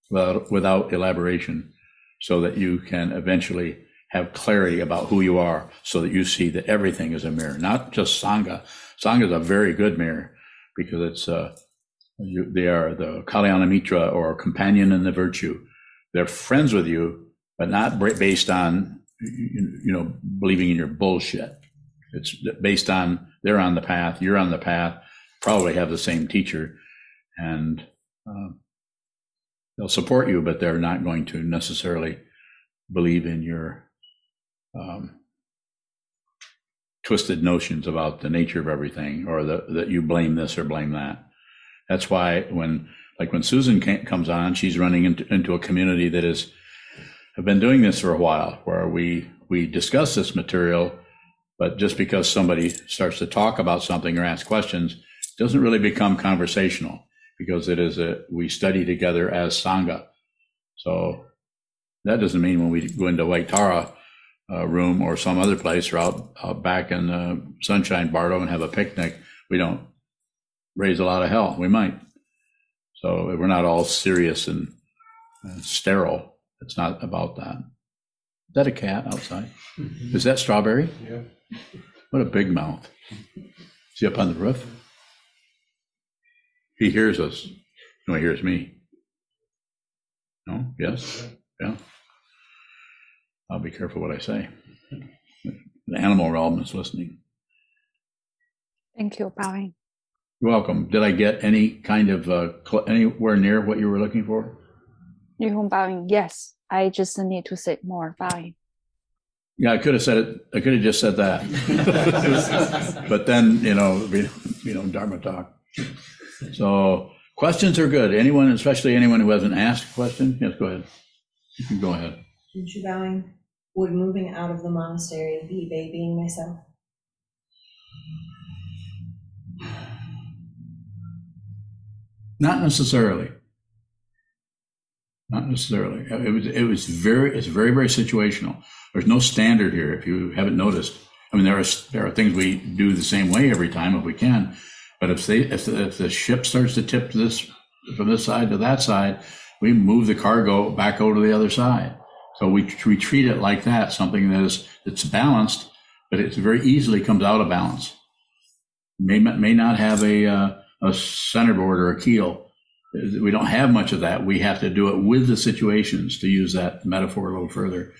without, without elaboration, so that you can eventually have clarity about who you are, so that you see that everything is a mirror, not just Sangha. Sangha is a very good mirror because it's uh, you, they are the Kalyana Mitra or companion in the virtue. They're friends with you, but not based on you, you know believing in your bullshit. It's based on they're on the path, you're on the path, probably have the same teacher, and uh, they'll support you, but they're not going to necessarily believe in your um, twisted notions about the nature of everything, or the, that you blame this or blame that. That's why when, like when Susan comes on, she's running into, into a community that is have been doing this for a while, where we we discuss this material, but just because somebody starts to talk about something or ask questions, doesn't really become conversational because it is a we study together as sangha. So that doesn't mean when we go into White Tara uh, room or some other place or out, out back in the Sunshine Bardo and have a picnic, we don't raise a lot of hell. We might. So we're not all serious and, and sterile. It's not about that. Is that a cat outside? Mm-hmm. Is that strawberry? Yeah. What a big mouth. Is he up on the roof? He hears us. No, he hears me. No? Yes? Yeah. I'll be careful what I say. The animal realm is listening. Thank you, bowing. You're welcome. Did I get any kind of uh, cl- anywhere near what you were looking for? Nihon bowing. Yes, I just need to say more bowing. Yeah, I could have said it. I could have just said that. [LAUGHS] but then, you know, we, you know, Dharma talk. So questions are good. Anyone, especially anyone who hasn't asked a question, yes, go ahead. You can go ahead. Junshu bowing. Would moving out of the monastery be babying myself? Not necessarily. Not necessarily. It was. It was very. It's very very situational. There's no standard here. If you haven't noticed, I mean, there are there are things we do the same way every time if we can. But if they if the, if the ship starts to tip this from this side to that side, we move the cargo back over to the other side. So we we treat it like that, something that is that's balanced, but it very easily comes out of balance. May may not have a uh, a centerboard or a keel. We don't have much of that. We have to do it with the situations to use that metaphor a little further.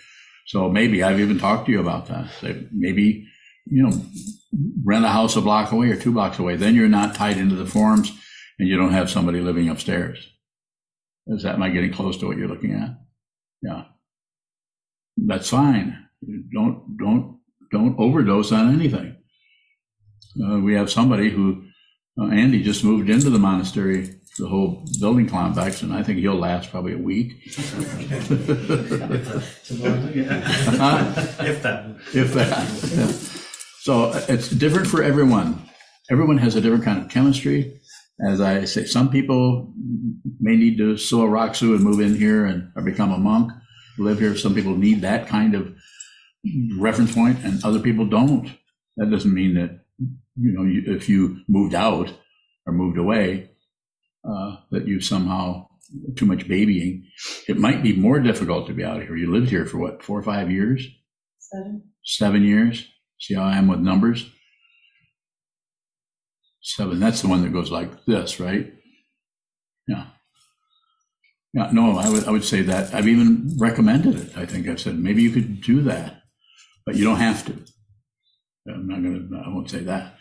So maybe I've even talked to you about that. Maybe, you know, rent a house a block away or two blocks away. Then you're not tied into the forms and you don't have somebody living upstairs. Is that, am I getting close to what you're looking at? Yeah. That's fine. Don't, don't, don't overdose on anything. Uh, we have somebody who uh, Andy just moved into the monastery, the whole building complex, and I think he'll last probably a week. if that. If that. So it's different for everyone. Everyone has a different kind of chemistry. As I say, some people may need to sow a rakusu and move in here and or become a monk, live here. Some people need that kind of reference point, and other people don't. That doesn't mean that you know, you, if you moved out or moved away, uh, that you somehow too much babying. It might be more difficult to be out here. You lived here for what, four or five years? Seven. Seven years. See how I am with numbers? Seven. That's the one that goes like this, right? Yeah. Yeah, no, I would, I would say that. I've even recommended it. I think I've said maybe you could do that, but you don't have to. I'm not going to, I won't say that.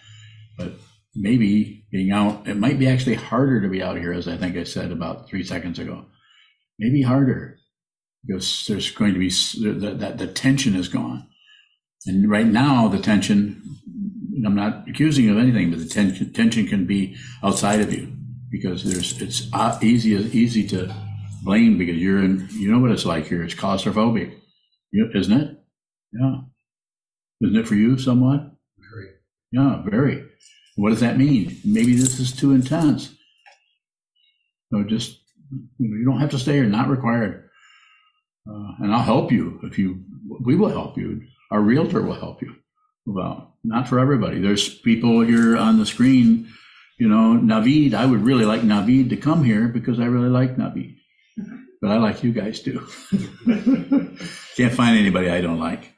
But maybe being out, it might be actually harder to be out here, as I think I said about three seconds ago. Maybe harder because there's going to be that, that the tension is gone. And right now, the tension, I'm not accusing you of anything, but the tension, tension can be outside of you because there's, it's uh, easy, easy to blame because you're in, you know what it's like here. It's claustrophobic, isn't it? Yeah. Isn't it for you somewhat? Very. Yeah, very. What does that mean? Maybe this is too intense. So just, you know, you don't have to stay here, not required. Uh, and I'll help you if you, we will help you. Our realtor will help you. Well, not for everybody. There's people here on the screen, you know, Navid, I would really like Navid to come here because I really like Navid. But I like you guys too. [LAUGHS] Can't find anybody I don't like.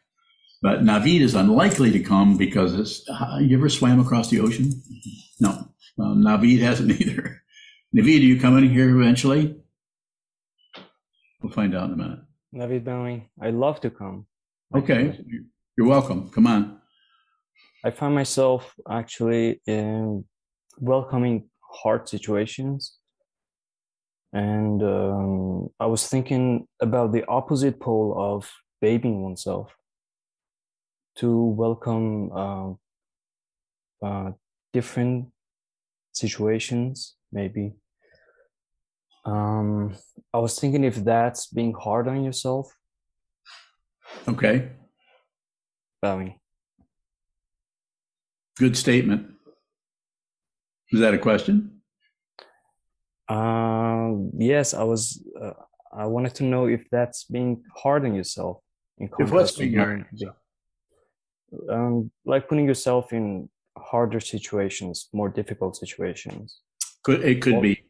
But Navid is unlikely to come because it's, uh, you ever swam across the ocean? No. Um, Navid hasn't [LAUGHS] either. Navid, are you coming here eventually? We'll find out in a minute. Navid Bowing, I'd love to come. Okay, you're welcome. Come on. I find myself actually in welcoming hard situations. And um, I was thinking about the opposite pole of babying oneself to welcome uh, uh, different situations, maybe. Um, I was thinking if that's being hard on yourself, Okay, bowing. good statement. Is that a question? Um, yes, I was. Uh, I wanted to know if that's being hard on yourself in If what's being hard um, like putting yourself in harder situations, more difficult situations. Could, it could Well- be.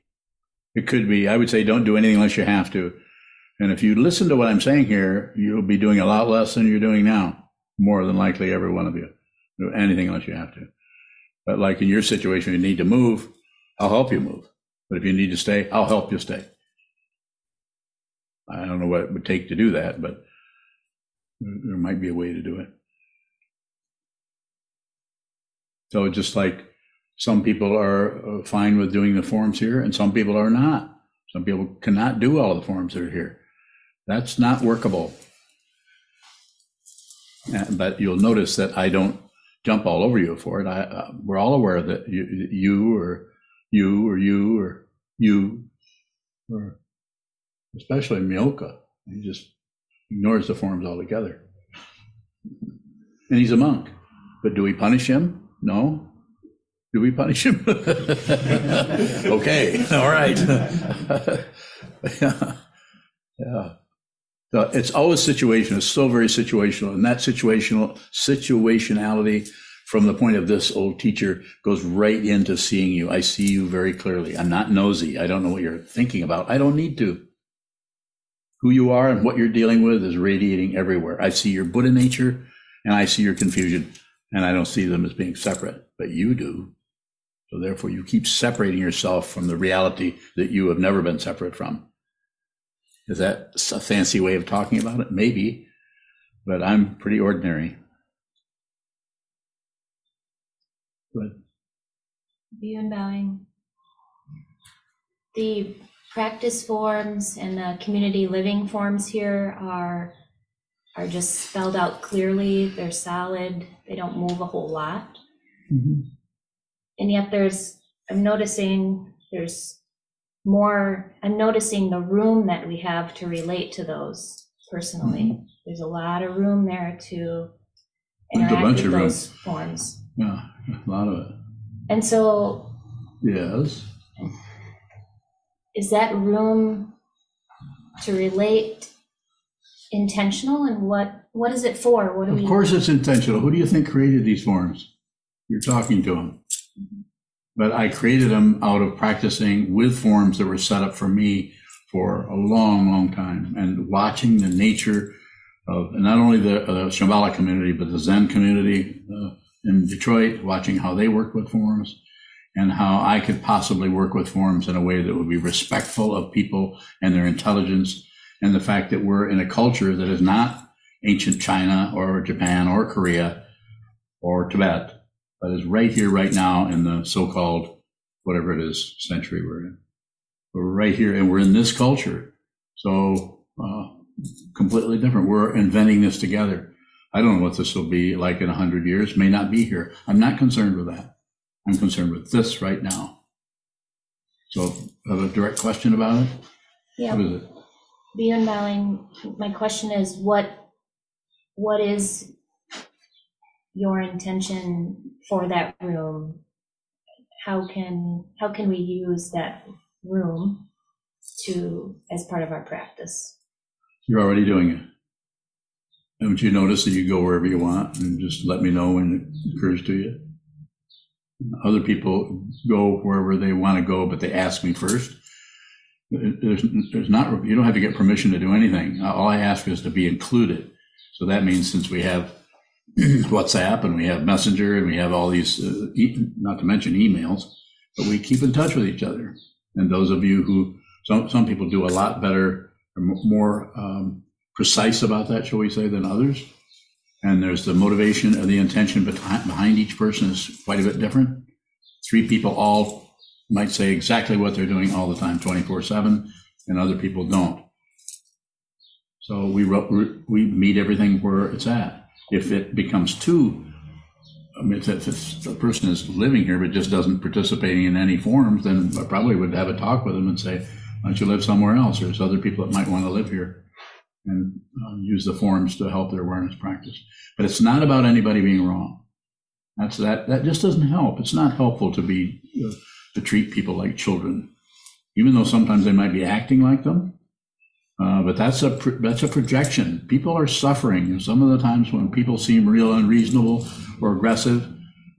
It could be. I would say don't do anything unless you have to. And if you listen to what I'm saying here, you'll be doing a lot less than you're doing now. More than likely, every one of you. Do anything unless you have to. But like in your situation, you need to move, I'll help you move. But if you need to stay, I'll help you stay. I don't know what it would take to do that, but there might be a way to do it. So just like some people are uh, fine with doing the forms here and some people are not. Some people cannot do all the forms that are here. That's not workable. Uh, But you'll notice that I don't jump all over you for it. I, uh, we're all aware that you, you or you or you or you or especially Mioka, he just ignores the forms altogether. And he's a monk. But do we punish him? No. Do we punish him? [LAUGHS] okay, all right. [LAUGHS] yeah. yeah. It's always situational. It's so very situational. And that situational situationality from the point of this old teacher goes right into seeing you. I see you very clearly. I'm not nosy. I don't know what you're thinking about. I don't need to. Who you are and what you're dealing with is radiating everywhere. I see your Buddha nature and I see your confusion, and I don't see them as being separate, but you do. So therefore, you keep separating yourself from the reality that you have never been separate from. Is that a fancy way of talking about it? Maybe, but I'm pretty ordinary. But Beyond bowing. The practice forms and the community living forms here are are just spelled out clearly. They're solid. They don't move a whole lot. Mm-hmm. And yet there's I'm noticing there's more I'm noticing the room that we have to relate to those personally. Mm-hmm. There's a lot of room there to interact bunch with those forms. yeah, a lot of it. And so Yes. is that room to relate intentional and what what is it for what do Of we course, it's intentional. Who do you think created these forms? You're talking to them. But I created them out of practicing with forms that were set up for me for a long, long time and watching the nature of not only the uh, Shambhala community, but the Zen community uh, in Detroit, watching how they work with forms and how I could possibly work with forms in a way that would be respectful of people and their intelligence and the fact that we're in a culture that is not ancient China or Japan or Korea or Tibet, but is right here, right now in the so-called whatever it is century we're in. We're right here, and we're in this culture, so uh, completely different. We're inventing this together. I don't know what this will be like in a hundred years. May not be here. I'm not concerned with that. I'm concerned with this right now. So, have a direct question about it. yeah What is it? Beyond bowing my question is what what is your intention for that room how can, how can we use that room to, as part of our practice? You're already doing it. Haven't you noticed that you go wherever you want and just let me know when it occurs to you? Other people go wherever they want to go, but they ask me first. There's, there's not, you don't have to get permission to do anything. All I ask is to be included. So that means since we have WhatsApp and we have Messenger and we have all these, uh, e- not to mention emails, but we keep in touch with each other. And those of you who, some, some people do a lot better, or more um, precise about that, shall we say, than others. And there's the motivation and the intention behind each person is quite a bit different. Three people all might say exactly what they're doing all the time, 24 7, and other people don't. So we, we meet everything where it's at. If it becomes too, I mean, if, if the person is living here but just doesn't participating in any forums, then I probably would have a talk with them and say, why don't you live somewhere else? There's other people that might want to live here and um, use the forums to help their awareness practice. But it's not about anybody being wrong. That's that. That just doesn't help. It's not helpful to be uh, to treat people like children, even though sometimes they might be acting like them. Uh, but that's a that's a projection. People are suffering, and some of the times when people seem real unreasonable or aggressive,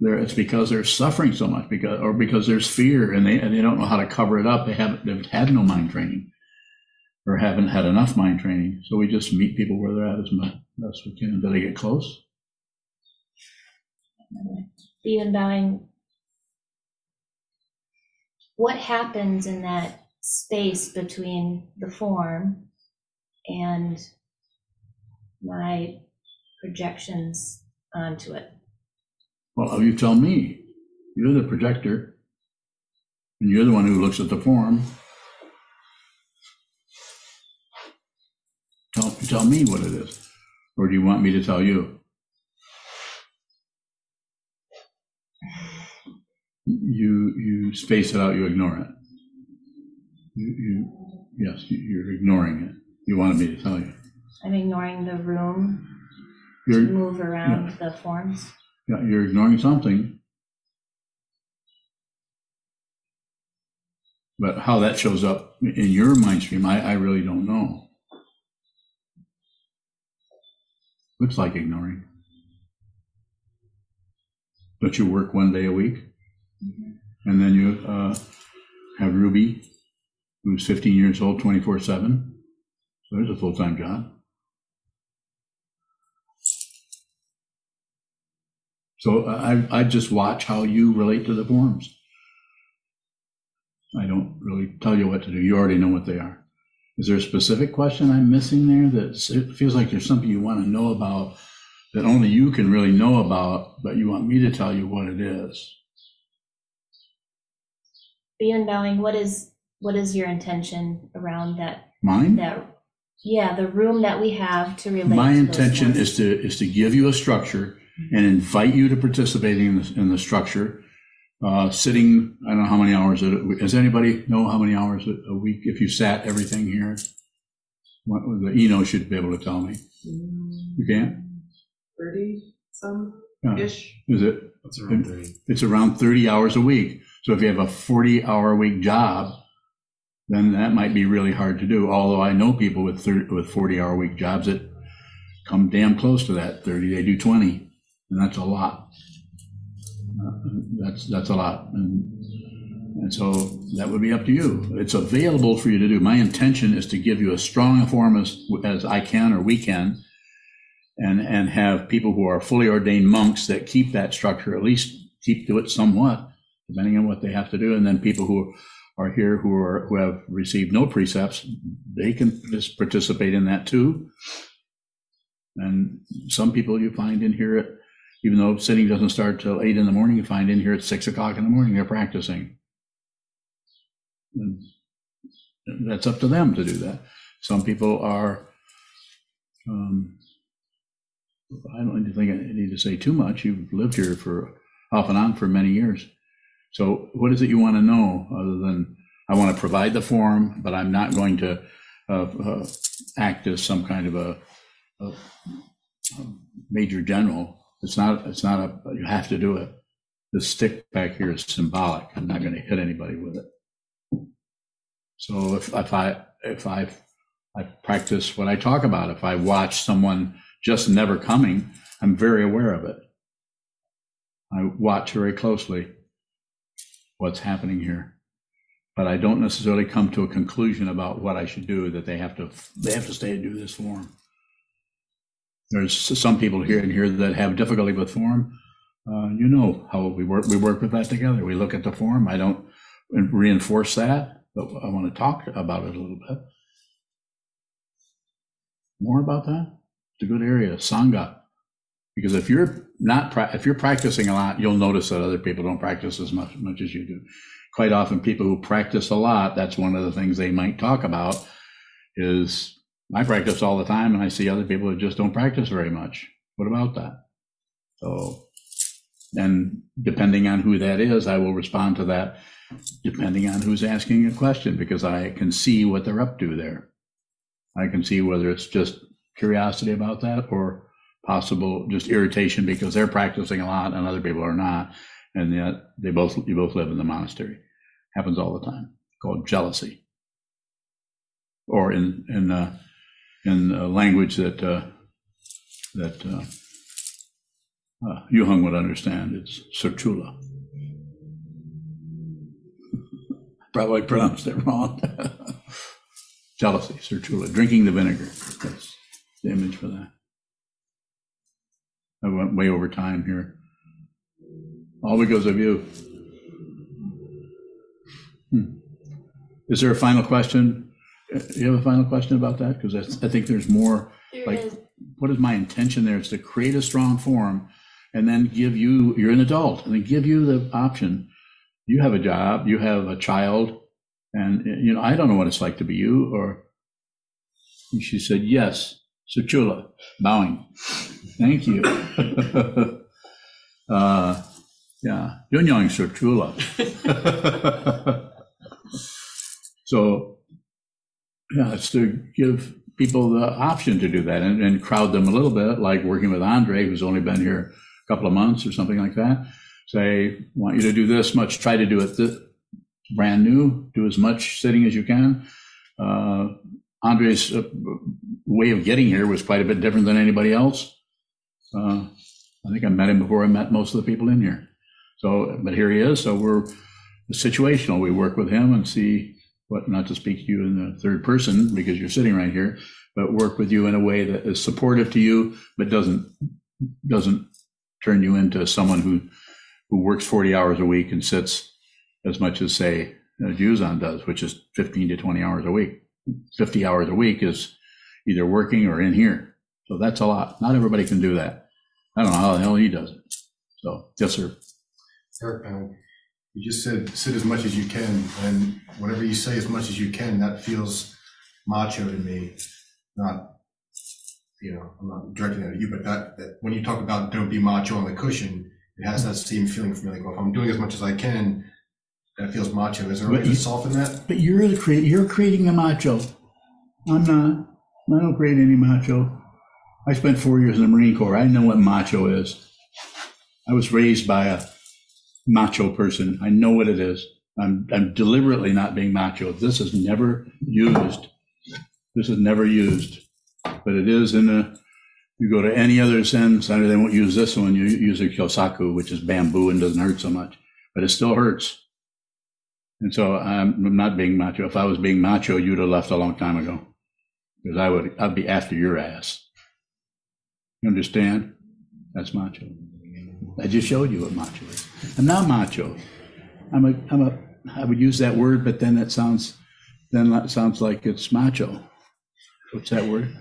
there it's because they're suffering so much because or because there's fear and they and they don't know how to cover it up. They haven't they've had no mind training or haven't had enough mind training. So we just meet people where they're at as much as we can. Did I get close? Even bowing, what happens in that space between the form and my projections onto it? Well, you tell me. You're the projector, and you're the one who looks at the form. Tell, tell me what it is. Or do you want me to tell you? You, you space it out, you ignore it. You, you, yes, you- you're ignoring it. You wanted me to tell you. I'm ignoring the room to You're, move around the forms. yeah, you're ignoring something. But how that shows up in your mind stream, I, I really don't know. Looks like ignoring. Don't you work one day a week? And then you uh, have Ruby, who's 15 years old, 24 7. So there's a full time job. So I, I just watch how you relate to the forms. I don't really tell you what to do. You already know what they are. Is there a specific question I'm missing there that it feels like there's something you want to know about that only you can really know about, but you want me to tell you what it is? Beyond bowing, what is, what is your intention around that, Mine? that, yeah, the room that we have to relate My to intention is to, is to give you a structure and invite you to participate in the, in the structure. Uh, sitting, I don't know how many hours, it- does anybody know how many hours a a week if you sat everything here? What, the Ino should be able to tell me. You can't? Thirty some Yeah. ish. Is it? It's around 30. It's around 30 hours a week. So if you have a 40 hour a week job, then that might be really hard to do. Although I know people with 30, with 40 hour week jobs that come damn close to that 30. They do 20, and that's a lot. Uh, That's that's a lot, and and so that would be up to you. It's available for you to do. My intention is to give you as strong a form as as I can or we can, and and have people who are fully ordained monks that keep that structure at least keep to it somewhat, depending on what they have to do, and then people who are here who are who have received no precepts, they can just participate in that too. And some people you find in here even though sitting doesn't start till eight in the morning, you find in here at six o'clock in the morning they're practicing. And that's up to them to do that. Some people are. Um, I don't think I need to say too much. You've lived here for off and on for many years. So, what is it you want to know other than I want to provide the form, but I'm not going to uh, uh, act as some kind of a, a, a major general. It's not. It's not a. You have to do it. The stick back here is symbolic. I'm not going to hit anybody with it. So if, if I if I I practice what I talk about, if I watch someone just never coming, I'm very aware of it. I watch very closely what's happening here, but I don't necessarily come to a conclusion about what I should do. That they have to they have to stay and do this form. There's some people here and here that have difficulty with form. Uh, you know how we work. We work with that together. We look at the form. I don't reinforce that, but I want to talk about it a little bit. More about that? It's a good area, sangha. Because if you're not if you're practicing a lot, you'll notice that other people don't practice as much much as you do. Quite often, people who practice a lot, that's one of the things they might talk about. Is I practice all the time, and I see other people who just don't practice very much. What about that? So, and depending on who that is, I will respond to that depending on who's asking a question because I can see what they're up to there. I can see whether it's just curiosity about that or possible just irritation because they're practicing a lot and other people are not, and yet they both you both live in the monastery. Happens all the time. Called jealousy, or in in uh, in language that uh, that uh, uh, Yu Hung would understand. It's Serchula. [LAUGHS] Probably pronounced it wrong. [LAUGHS] Jealousy, Serchula, drinking the vinegar. That's the image for that. I went way over time here. All because of you. Hmm. Is there a final question? You have a final question about that? Because I think there's more. There Like- is- What is my intention there? Is to create a strong form and then give you, you're an adult, and then give you the option. You have a job, you have a child, and, you know, I don't know what it's like to be you, or and she said, yes, Suchula, bowing. Thank you. [LAUGHS] uh, yeah, Yunyang Suchula. [LAUGHS] so, yeah, it's to give people the option to do that and, and crowd them a little bit, like working with Andre, who's only been here a couple of months or something like that. Say, want you to do this much, try to do it this, brand new, do as much sitting as you can. Uh, Andre's uh, way of getting here was quite a bit different than anybody else. Uh, I think I met him before I met most of the people in here. So, but here he is. So we're situational. We work with him and see what, not to speak to you in the third person because you're sitting right here, but work with you in a way that is supportive to you, but doesn't doesn't turn you into someone who who works 40 hours a week and sits as much as say uh, Juzan does, which is 15 to 20 hours a week. 50 hours a week is either working or in here. So that's a lot. Not everybody can do that. I don't know how the hell he does it. So, yes, sir. Eric, um, you just said sit as much as you can, and whatever you say as much as you can, that feels macho to me. Not, you know, I'm not directing that at you, but that, that when you talk about don't be macho on the cushion, it has that same feeling for me. Like, well, if I'm doing as much as I can, that feels macho. Is there a way But to you- soften that? But you're the crea- you're creating a macho. I'm not. I don't create any macho. I spent four years in the Marine Corps. I know what macho is. I was raised by a macho person. I know what it is. I'm, I'm deliberately not being macho. This is never used. This is never used, but it is in a. You go to any other Zen center, they won't use this one. You use a kyosaku, which is bamboo and doesn't hurt so much, but it still hurts. And so I'm not being macho. If I was being macho, you'd have left a long time ago, because I would. I'd be after your ass. You understand? That's macho. I just showed you what macho is. I'm not macho. I'm a. I'm a. I would use that word, but then that sounds. Then that sounds like it's macho. What's that word?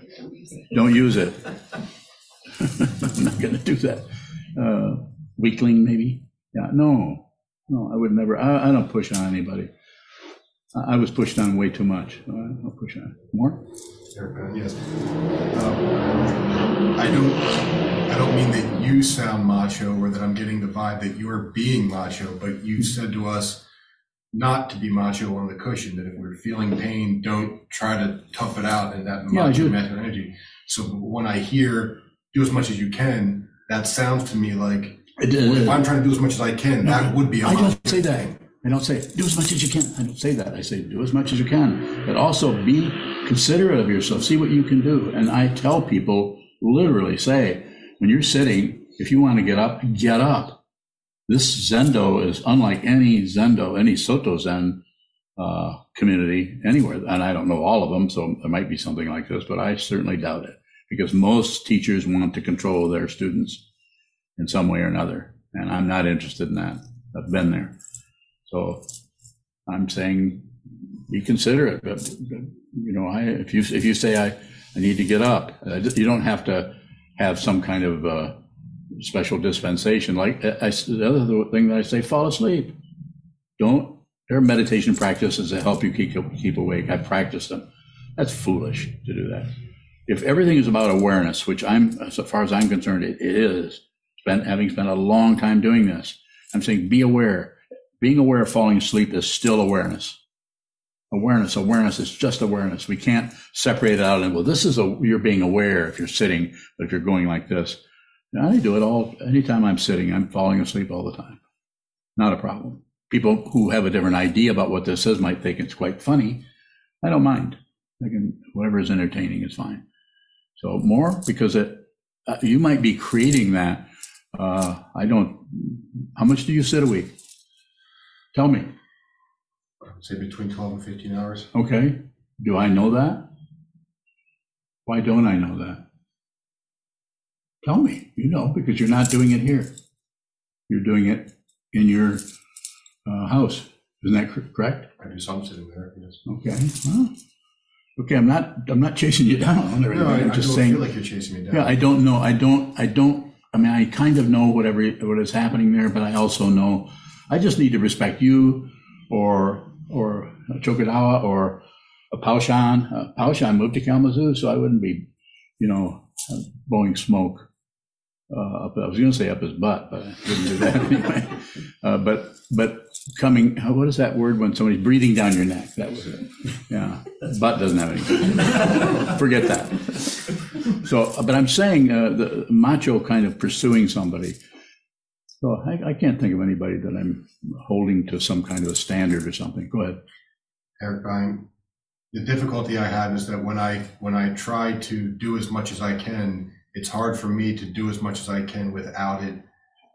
Don't use it. [LAUGHS] I'm not going to do that. Uh, weakling, maybe. Yeah. No. No, I would never. I, I don't push on anybody. I, I was pushed on way too much. So I don't push on. More? Yes. Um, I don't. I don't mean that you sound macho or that I'm getting the vibe that you're being macho, but you said to us not to be macho on the cushion. That if we're feeling pain, don't try to tough it out in that macho do. mental energy. So when I hear do as much as you can, that sounds to me like It is- If I'm trying to do as much as I can, that would be a I don't say that. I don't say, do as much as you can. I don't say that. I say, do as much as you can. But also be considerate of yourself. See what you can do. And I tell people, literally say, when you're sitting, if you want to get up, get up. This Zendo is unlike any Zendo, any Soto Zen uh, community anywhere. And I don't know all of them, so there might be something like this, but I certainly doubt it because most teachers want to control their students in some way or another. And I'm not interested in that. I've been there. So I'm saying be considerate, but, but, you know, I, if you, if you say I, I need to get up, you don't have to have some kind of, uh, special dispensation. Like I, I- the other thing that I say, fall asleep. Don't, there are meditation practices that help you keep, keep awake. I practice them. That's foolish to do that. If everything is about awareness, which I'm, as far as I'm concerned, it, it is, spent, having spent a long time doing this, I'm saying be aware. Being aware of falling asleep is still awareness. Awareness, awareness is just awareness. We can't separate it out and, well, this is a, you're being aware if you're sitting, but if you're going like this, I do it all, anytime I'm sitting, I'm falling asleep all the time. Not a problem. People who have a different idea about what this is might think it's quite funny. I don't mind. I can, whatever is entertaining is fine. So more because it, uh, you might be creating that. Uh, I don't, how much do you sit a week? Tell me. I would say between 12 and 15 hours. Okay. Do I know that? Why don't I know that? Tell me. You know, because you're not doing it here. You're doing it in your uh, house. Isn't that cor- correct? I do some sitting there, yes. Okay. Well, okay. I'm not. I'm not chasing you down or No, I, I anything. I'm don't just saying. feel like you're chasing me down. Yeah, I don't know. I don't. I don't. I mean, I kind of know whatever what is happening there, but I also know I just need to respect you, or or Chokadawa, or a Paushan. Uh, Paushan moved to Kalamazoo, so I wouldn't be, you know, blowing smoke. Uh, up, I was going to say up his butt, but I didn't do that [LAUGHS] anyway. Uh, but but coming, uh, what is that word when somebody's breathing down your neck? That was it. Yeah, butt doesn't have anything. Forget that. So, but I'm saying uh, the macho kind of pursuing somebody. So I, I can't think of anybody that I'm holding to some kind of a standard or something. Go ahead. Eric Bang, the difficulty I have is that when I when I try to do as much as I can, it's hard for me to do as much as I can without it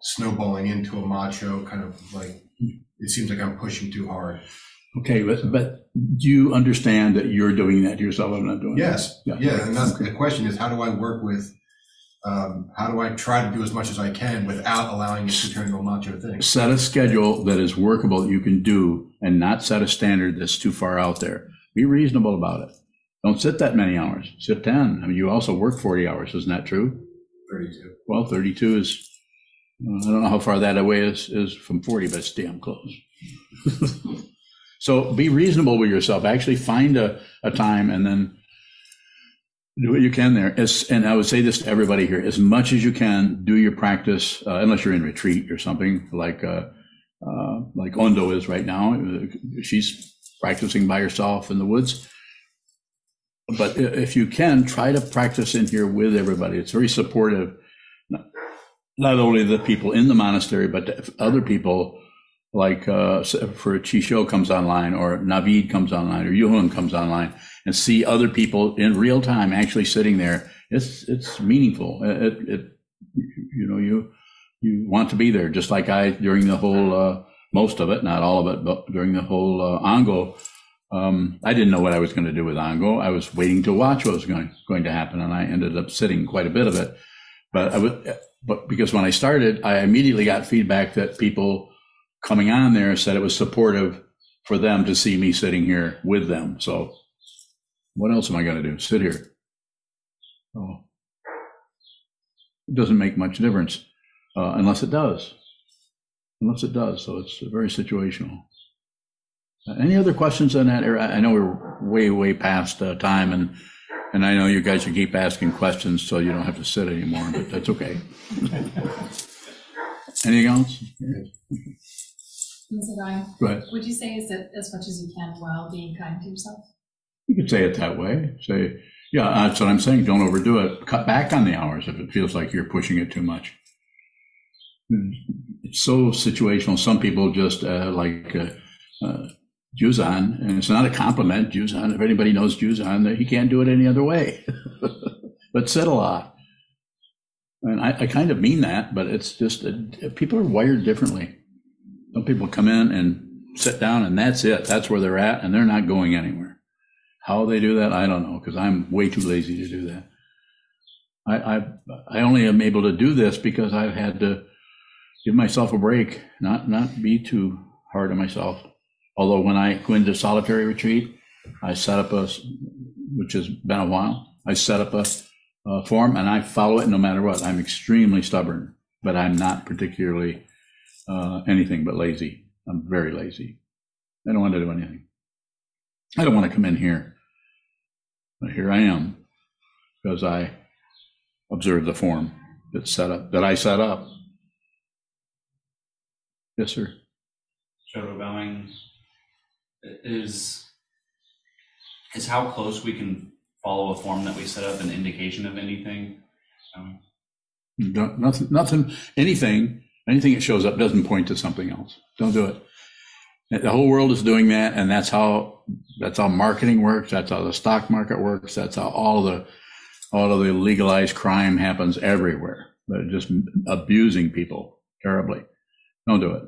snowballing into a macho kind of like it seems like I'm pushing too hard. Okay, but but do you understand that you're doing that to yourself? I'm not doing Yes, that. yeah, and that's the question is how do I work with um, how do I try to do as much as I can without allowing it to turn into a macho thing? Set a schedule that is workable that you can do, and not set a standard that's too far out there. Be reasonable about it. Don't sit that many hours. Sit ten. I mean, you also work forty hours. Isn't that true? Thirty-two. Well, 32 is, I don't know how far that away is, is from 40, but it's damn close. [LAUGHS] so be reasonable with yourself. Actually find a, a time and then do what you can there. As, and I would say this to everybody here, as much as you can, do your practice, uh, unless you're in retreat or something like, uh, uh, like Ondo is right now. She's practicing by herself in the woods. But if you can, try to practice in here with everybody. It's very supportive not only the people in the monastery, but other people like uh, for Chisho comes online or Navid comes online or Yuhun comes online and see other people in real time actually sitting there. It's it's meaningful. It, it you know you you want to be there just like I during the whole uh, most of it, not all of it, but during the whole uh, Ango. Um, I didn't know what I was going to do with Ango. I was waiting to watch what was going going to happen, and I ended up sitting quite a bit of it. But I would, but because when I started, I immediately got feedback that people coming on there said it was supportive for them to see me sitting here with them. So what else am I going to do? Sit here. Oh, it doesn't make much difference uh, unless it does. Unless it does. So it's very situational. Uh, Any other questions on that? I know we're way, way past uh, time and and I know you guys should keep asking questions so you don't have to sit anymore, but that's okay. [LAUGHS] Anything else? Mr. Guy, Go would you say is it as much as you can while being kind to yourself? You could say it that way. Say, yeah, that's what I'm saying. Don't overdo it. Cut back on the hours if it feels like you're pushing it too much. it's so situational. Some people just uh, like uh, uh, Juzan, and it's not a compliment, Juzan. If anybody knows Juzan, he can't do it any other way. [LAUGHS] but a lot. And I, I, kind of mean that, but it's just uh, people are wired differently. Some people come in and sit down, and that's it. That's where they're at, and they're not going anywhere. How they do that, I don't know, because I'm way too lazy to do that. I, I I only am able to do this because I've had to give myself a break, not not be too hard on myself. Although when I go into solitary retreat, I set up a, which has been a while. I set up a, a form and I follow it no matter what. I'm extremely stubborn, but I'm not particularly uh, anything but lazy. I'm very lazy. I don't want to do anything. I don't want to come in here, but here I am because I observe the form that's set up that I set up. Yes, sir. Shadow bowing is is how close we can follow a form that we set up an indication of anything. Um, nothing, nothing, anything, anything that shows up doesn't point to something else. Don't do it. The whole world is doing that, and that's how that's how marketing works. That's how the stock market works. That's how all the all of the legalized crime happens everywhere. They're just abusing people terribly. Don't do it.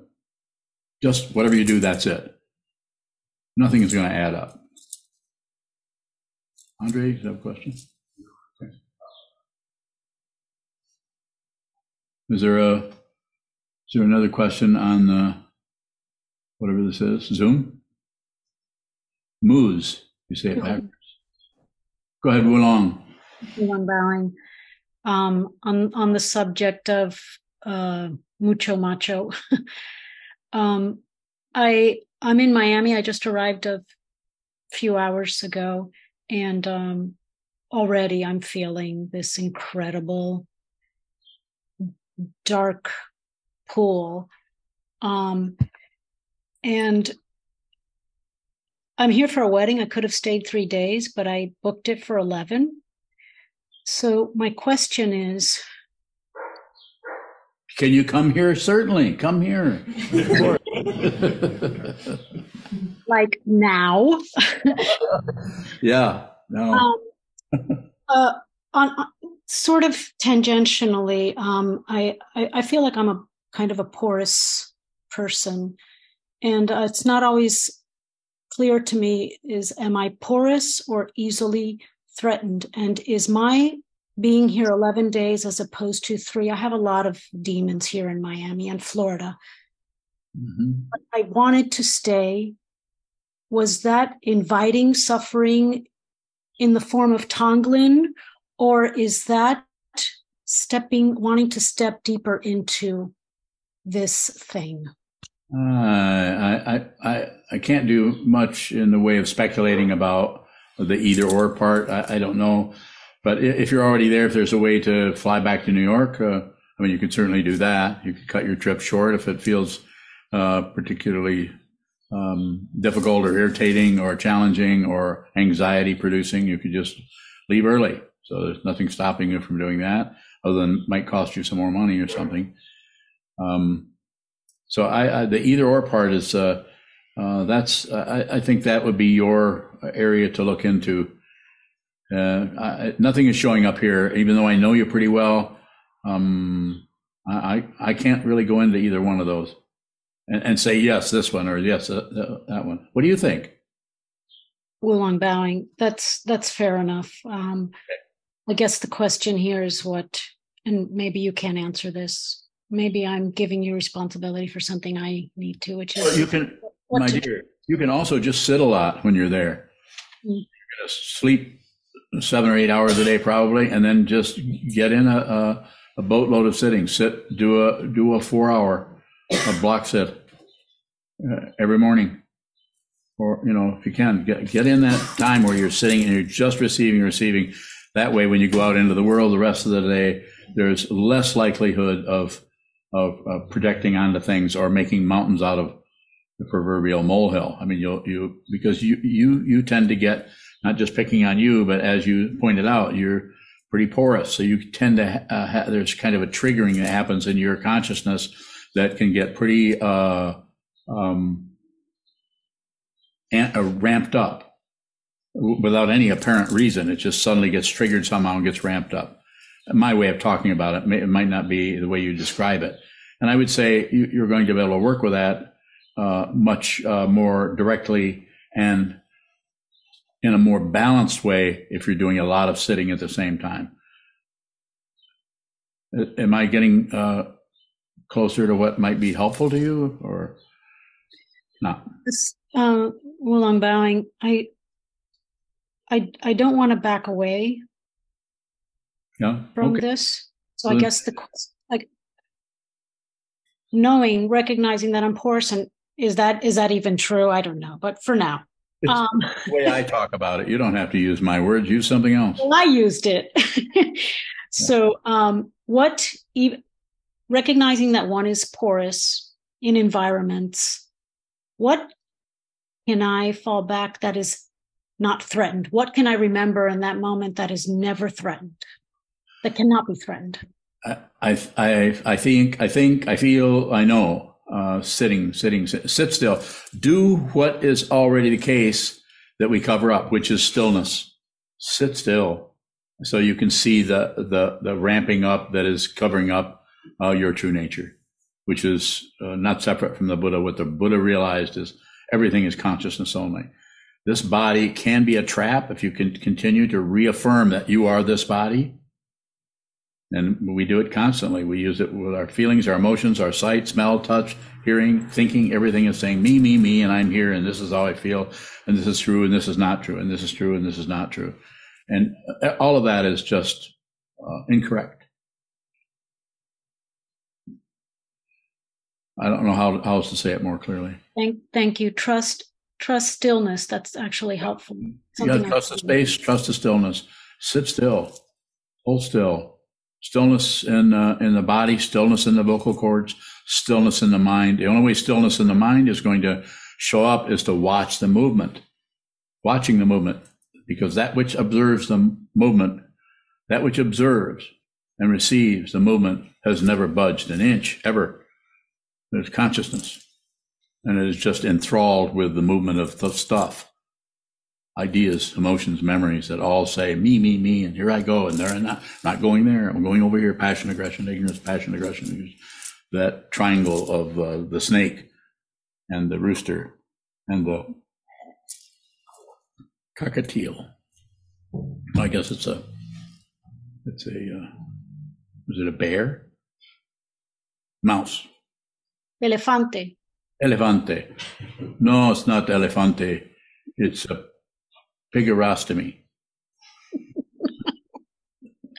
Just whatever you do, that's it. Nothing is going to add up. Andre, you have a question? Okay. Is there a is there another question on the whatever this is? Zoom? Moose. You say it backwards. Go ahead, Wulong. Wulong bowing. Um, on on the subject of uh, mucho macho. [LAUGHS] Um, I I'm in Miami. I just arrived a few hours ago, and um, already I'm feeling this incredible dark pool. Um, and I'm here for a wedding. I could have stayed three days, but I booked it for 11. So my question is can you come here? Certainly, come here. [LAUGHS] [LAUGHS] like now? [LAUGHS] yeah, no. Um, uh, on, on, sort of tangentially, um, I, I, I feel like I'm a kind of a porous person, and uh, it's not always clear to me: is am I porous or easily threatened? And is my being here 11 days as opposed to three. I have a lot of demons here in Miami and Florida. Mm-hmm. I wanted to stay. Was that inviting suffering in the form of Tonglen, or is that stepping, wanting to step deeper into this thing? Uh, I, I, I can't do much in the way of speculating about the either or part. I, I don't know. But if you're already there, if there's a way to fly back to New York, uh, I mean, you could certainly do that. You could cut your trip short if it feels uh, particularly um, difficult or irritating or challenging or anxiety producing. You could just leave early. So there's nothing stopping you from doing that, other than might cost you some more money or something. Um, so I, I, the either or part is uh, uh that's I, I think that would be your area to look into uh, I, nothing is showing up here, even though I know you pretty well. Um, I, I can't really go into either one of those and, and say, yes, this one or yes, uh, uh, that one. What do you think? Wulong bowing. That's, that's fair enough. Um, I guess the question here is what, and maybe you can't answer this. Maybe I'm giving you responsibility for something I need to, which is well, you can, my dear, you can also just sit a lot when you're there. Mm. You're going to sleep seven or eight hours a day probably, and then just get in a, a, a boatload of sitting. Sit, do a do a four hour a block sit uh, every morning, or you know if you can get get in that time where you're sitting and you're just receiving, receiving. That way, when you go out into the world the rest of the day, there's less likelihood of of, of projecting onto things or making mountains out of the proverbial molehill. I mean, you you because you you you tend to get not just picking on you, but as you pointed out, you're pretty porous. So you tend to, uh, ha- there's kind of a triggering that happens in your consciousness that can get pretty uh, um, an- uh, ramped up w- without any apparent reason. It just suddenly gets triggered somehow and gets ramped up. My way of talking about it, may, it might not be the way you describe it. And I would say you, you're going to be able to work with that uh, much uh, more directly and in a more balanced way if you're doing a lot of sitting at the same time. Am I getting uh, closer to what might be helpful to you or not? Uh, well, I'm bowing. I, I, I don't want to back away Yeah. from Okay. this. So I Good. guess the like knowing, recognizing that I'm porous, and is that is that even true? I don't know, but for now, um, the way I talk about it. You don't have to use my words. Use something else. well, I used it. [LAUGHS] so, um, what even recognizing that one is porous in environments, what can I fall back that is not threatened? What can I remember in that moment that is never threatened, that cannot be threatened? I, I, I think, I think, I feel, I know. Uh, sitting, sitting, sit, sit still. Do what is already the case that we cover up, which is stillness. Sit still, so you can see the the the ramping up that is covering up uh, your true nature, which is uh, not separate from the Buddha. What the Buddha realized is everything is consciousness only. This body can be a trap if you can continue to reaffirm that you are this body. And we do it constantly. We use it with our feelings, our emotions, our sight, smell, touch, hearing, thinking. Everything is saying me, me, me, and I'm here, and this is how I feel, and this is true, and this is not true, and this is true, and this is not true. And uh, all of that is just uh, incorrect. I don't know how, how else to say it more clearly. Thank, thank you. Trust, trust stillness. That's actually helpful. Something gotta trust the space, trust the stillness. Sit still, hold still. Stillness in uh, in the body, stillness in the vocal cords, stillness in the mind. The only way stillness in the mind is going to show up is to watch the movement, watching the movement, because that which observes the movement, that which observes and receives the movement has never budged an inch ever. There's consciousness, and it is just enthralled with the movement of the stuff ideas, emotions, memories that all say me, me, me, and here I go, and there I'm not, not going there. I'm going over here. Passion, aggression, ignorance, passion, aggression, ignorance. That triangle of uh, the snake and the rooster and the cockatiel. I guess it's a, it's a, uh, is it a bear? Mouse. Elefante. Elefante. No, it's not elefante. It's a pigorostomy. [LAUGHS]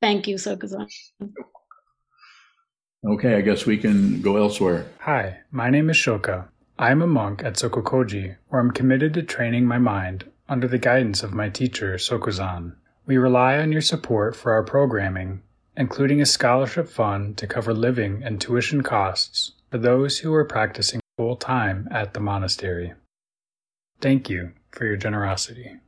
Thank you, Sokuzan. Okay, I guess we can go elsewhere. Hi, my name is Shoka. I am a monk at Sokukoji, where I'm committed to training my mind under the guidance of my teacher, Sokuzan. We rely on your support for our programming, including a scholarship fund to cover living and tuition costs for those who are practicing full time at the monastery. Thank you for your generosity.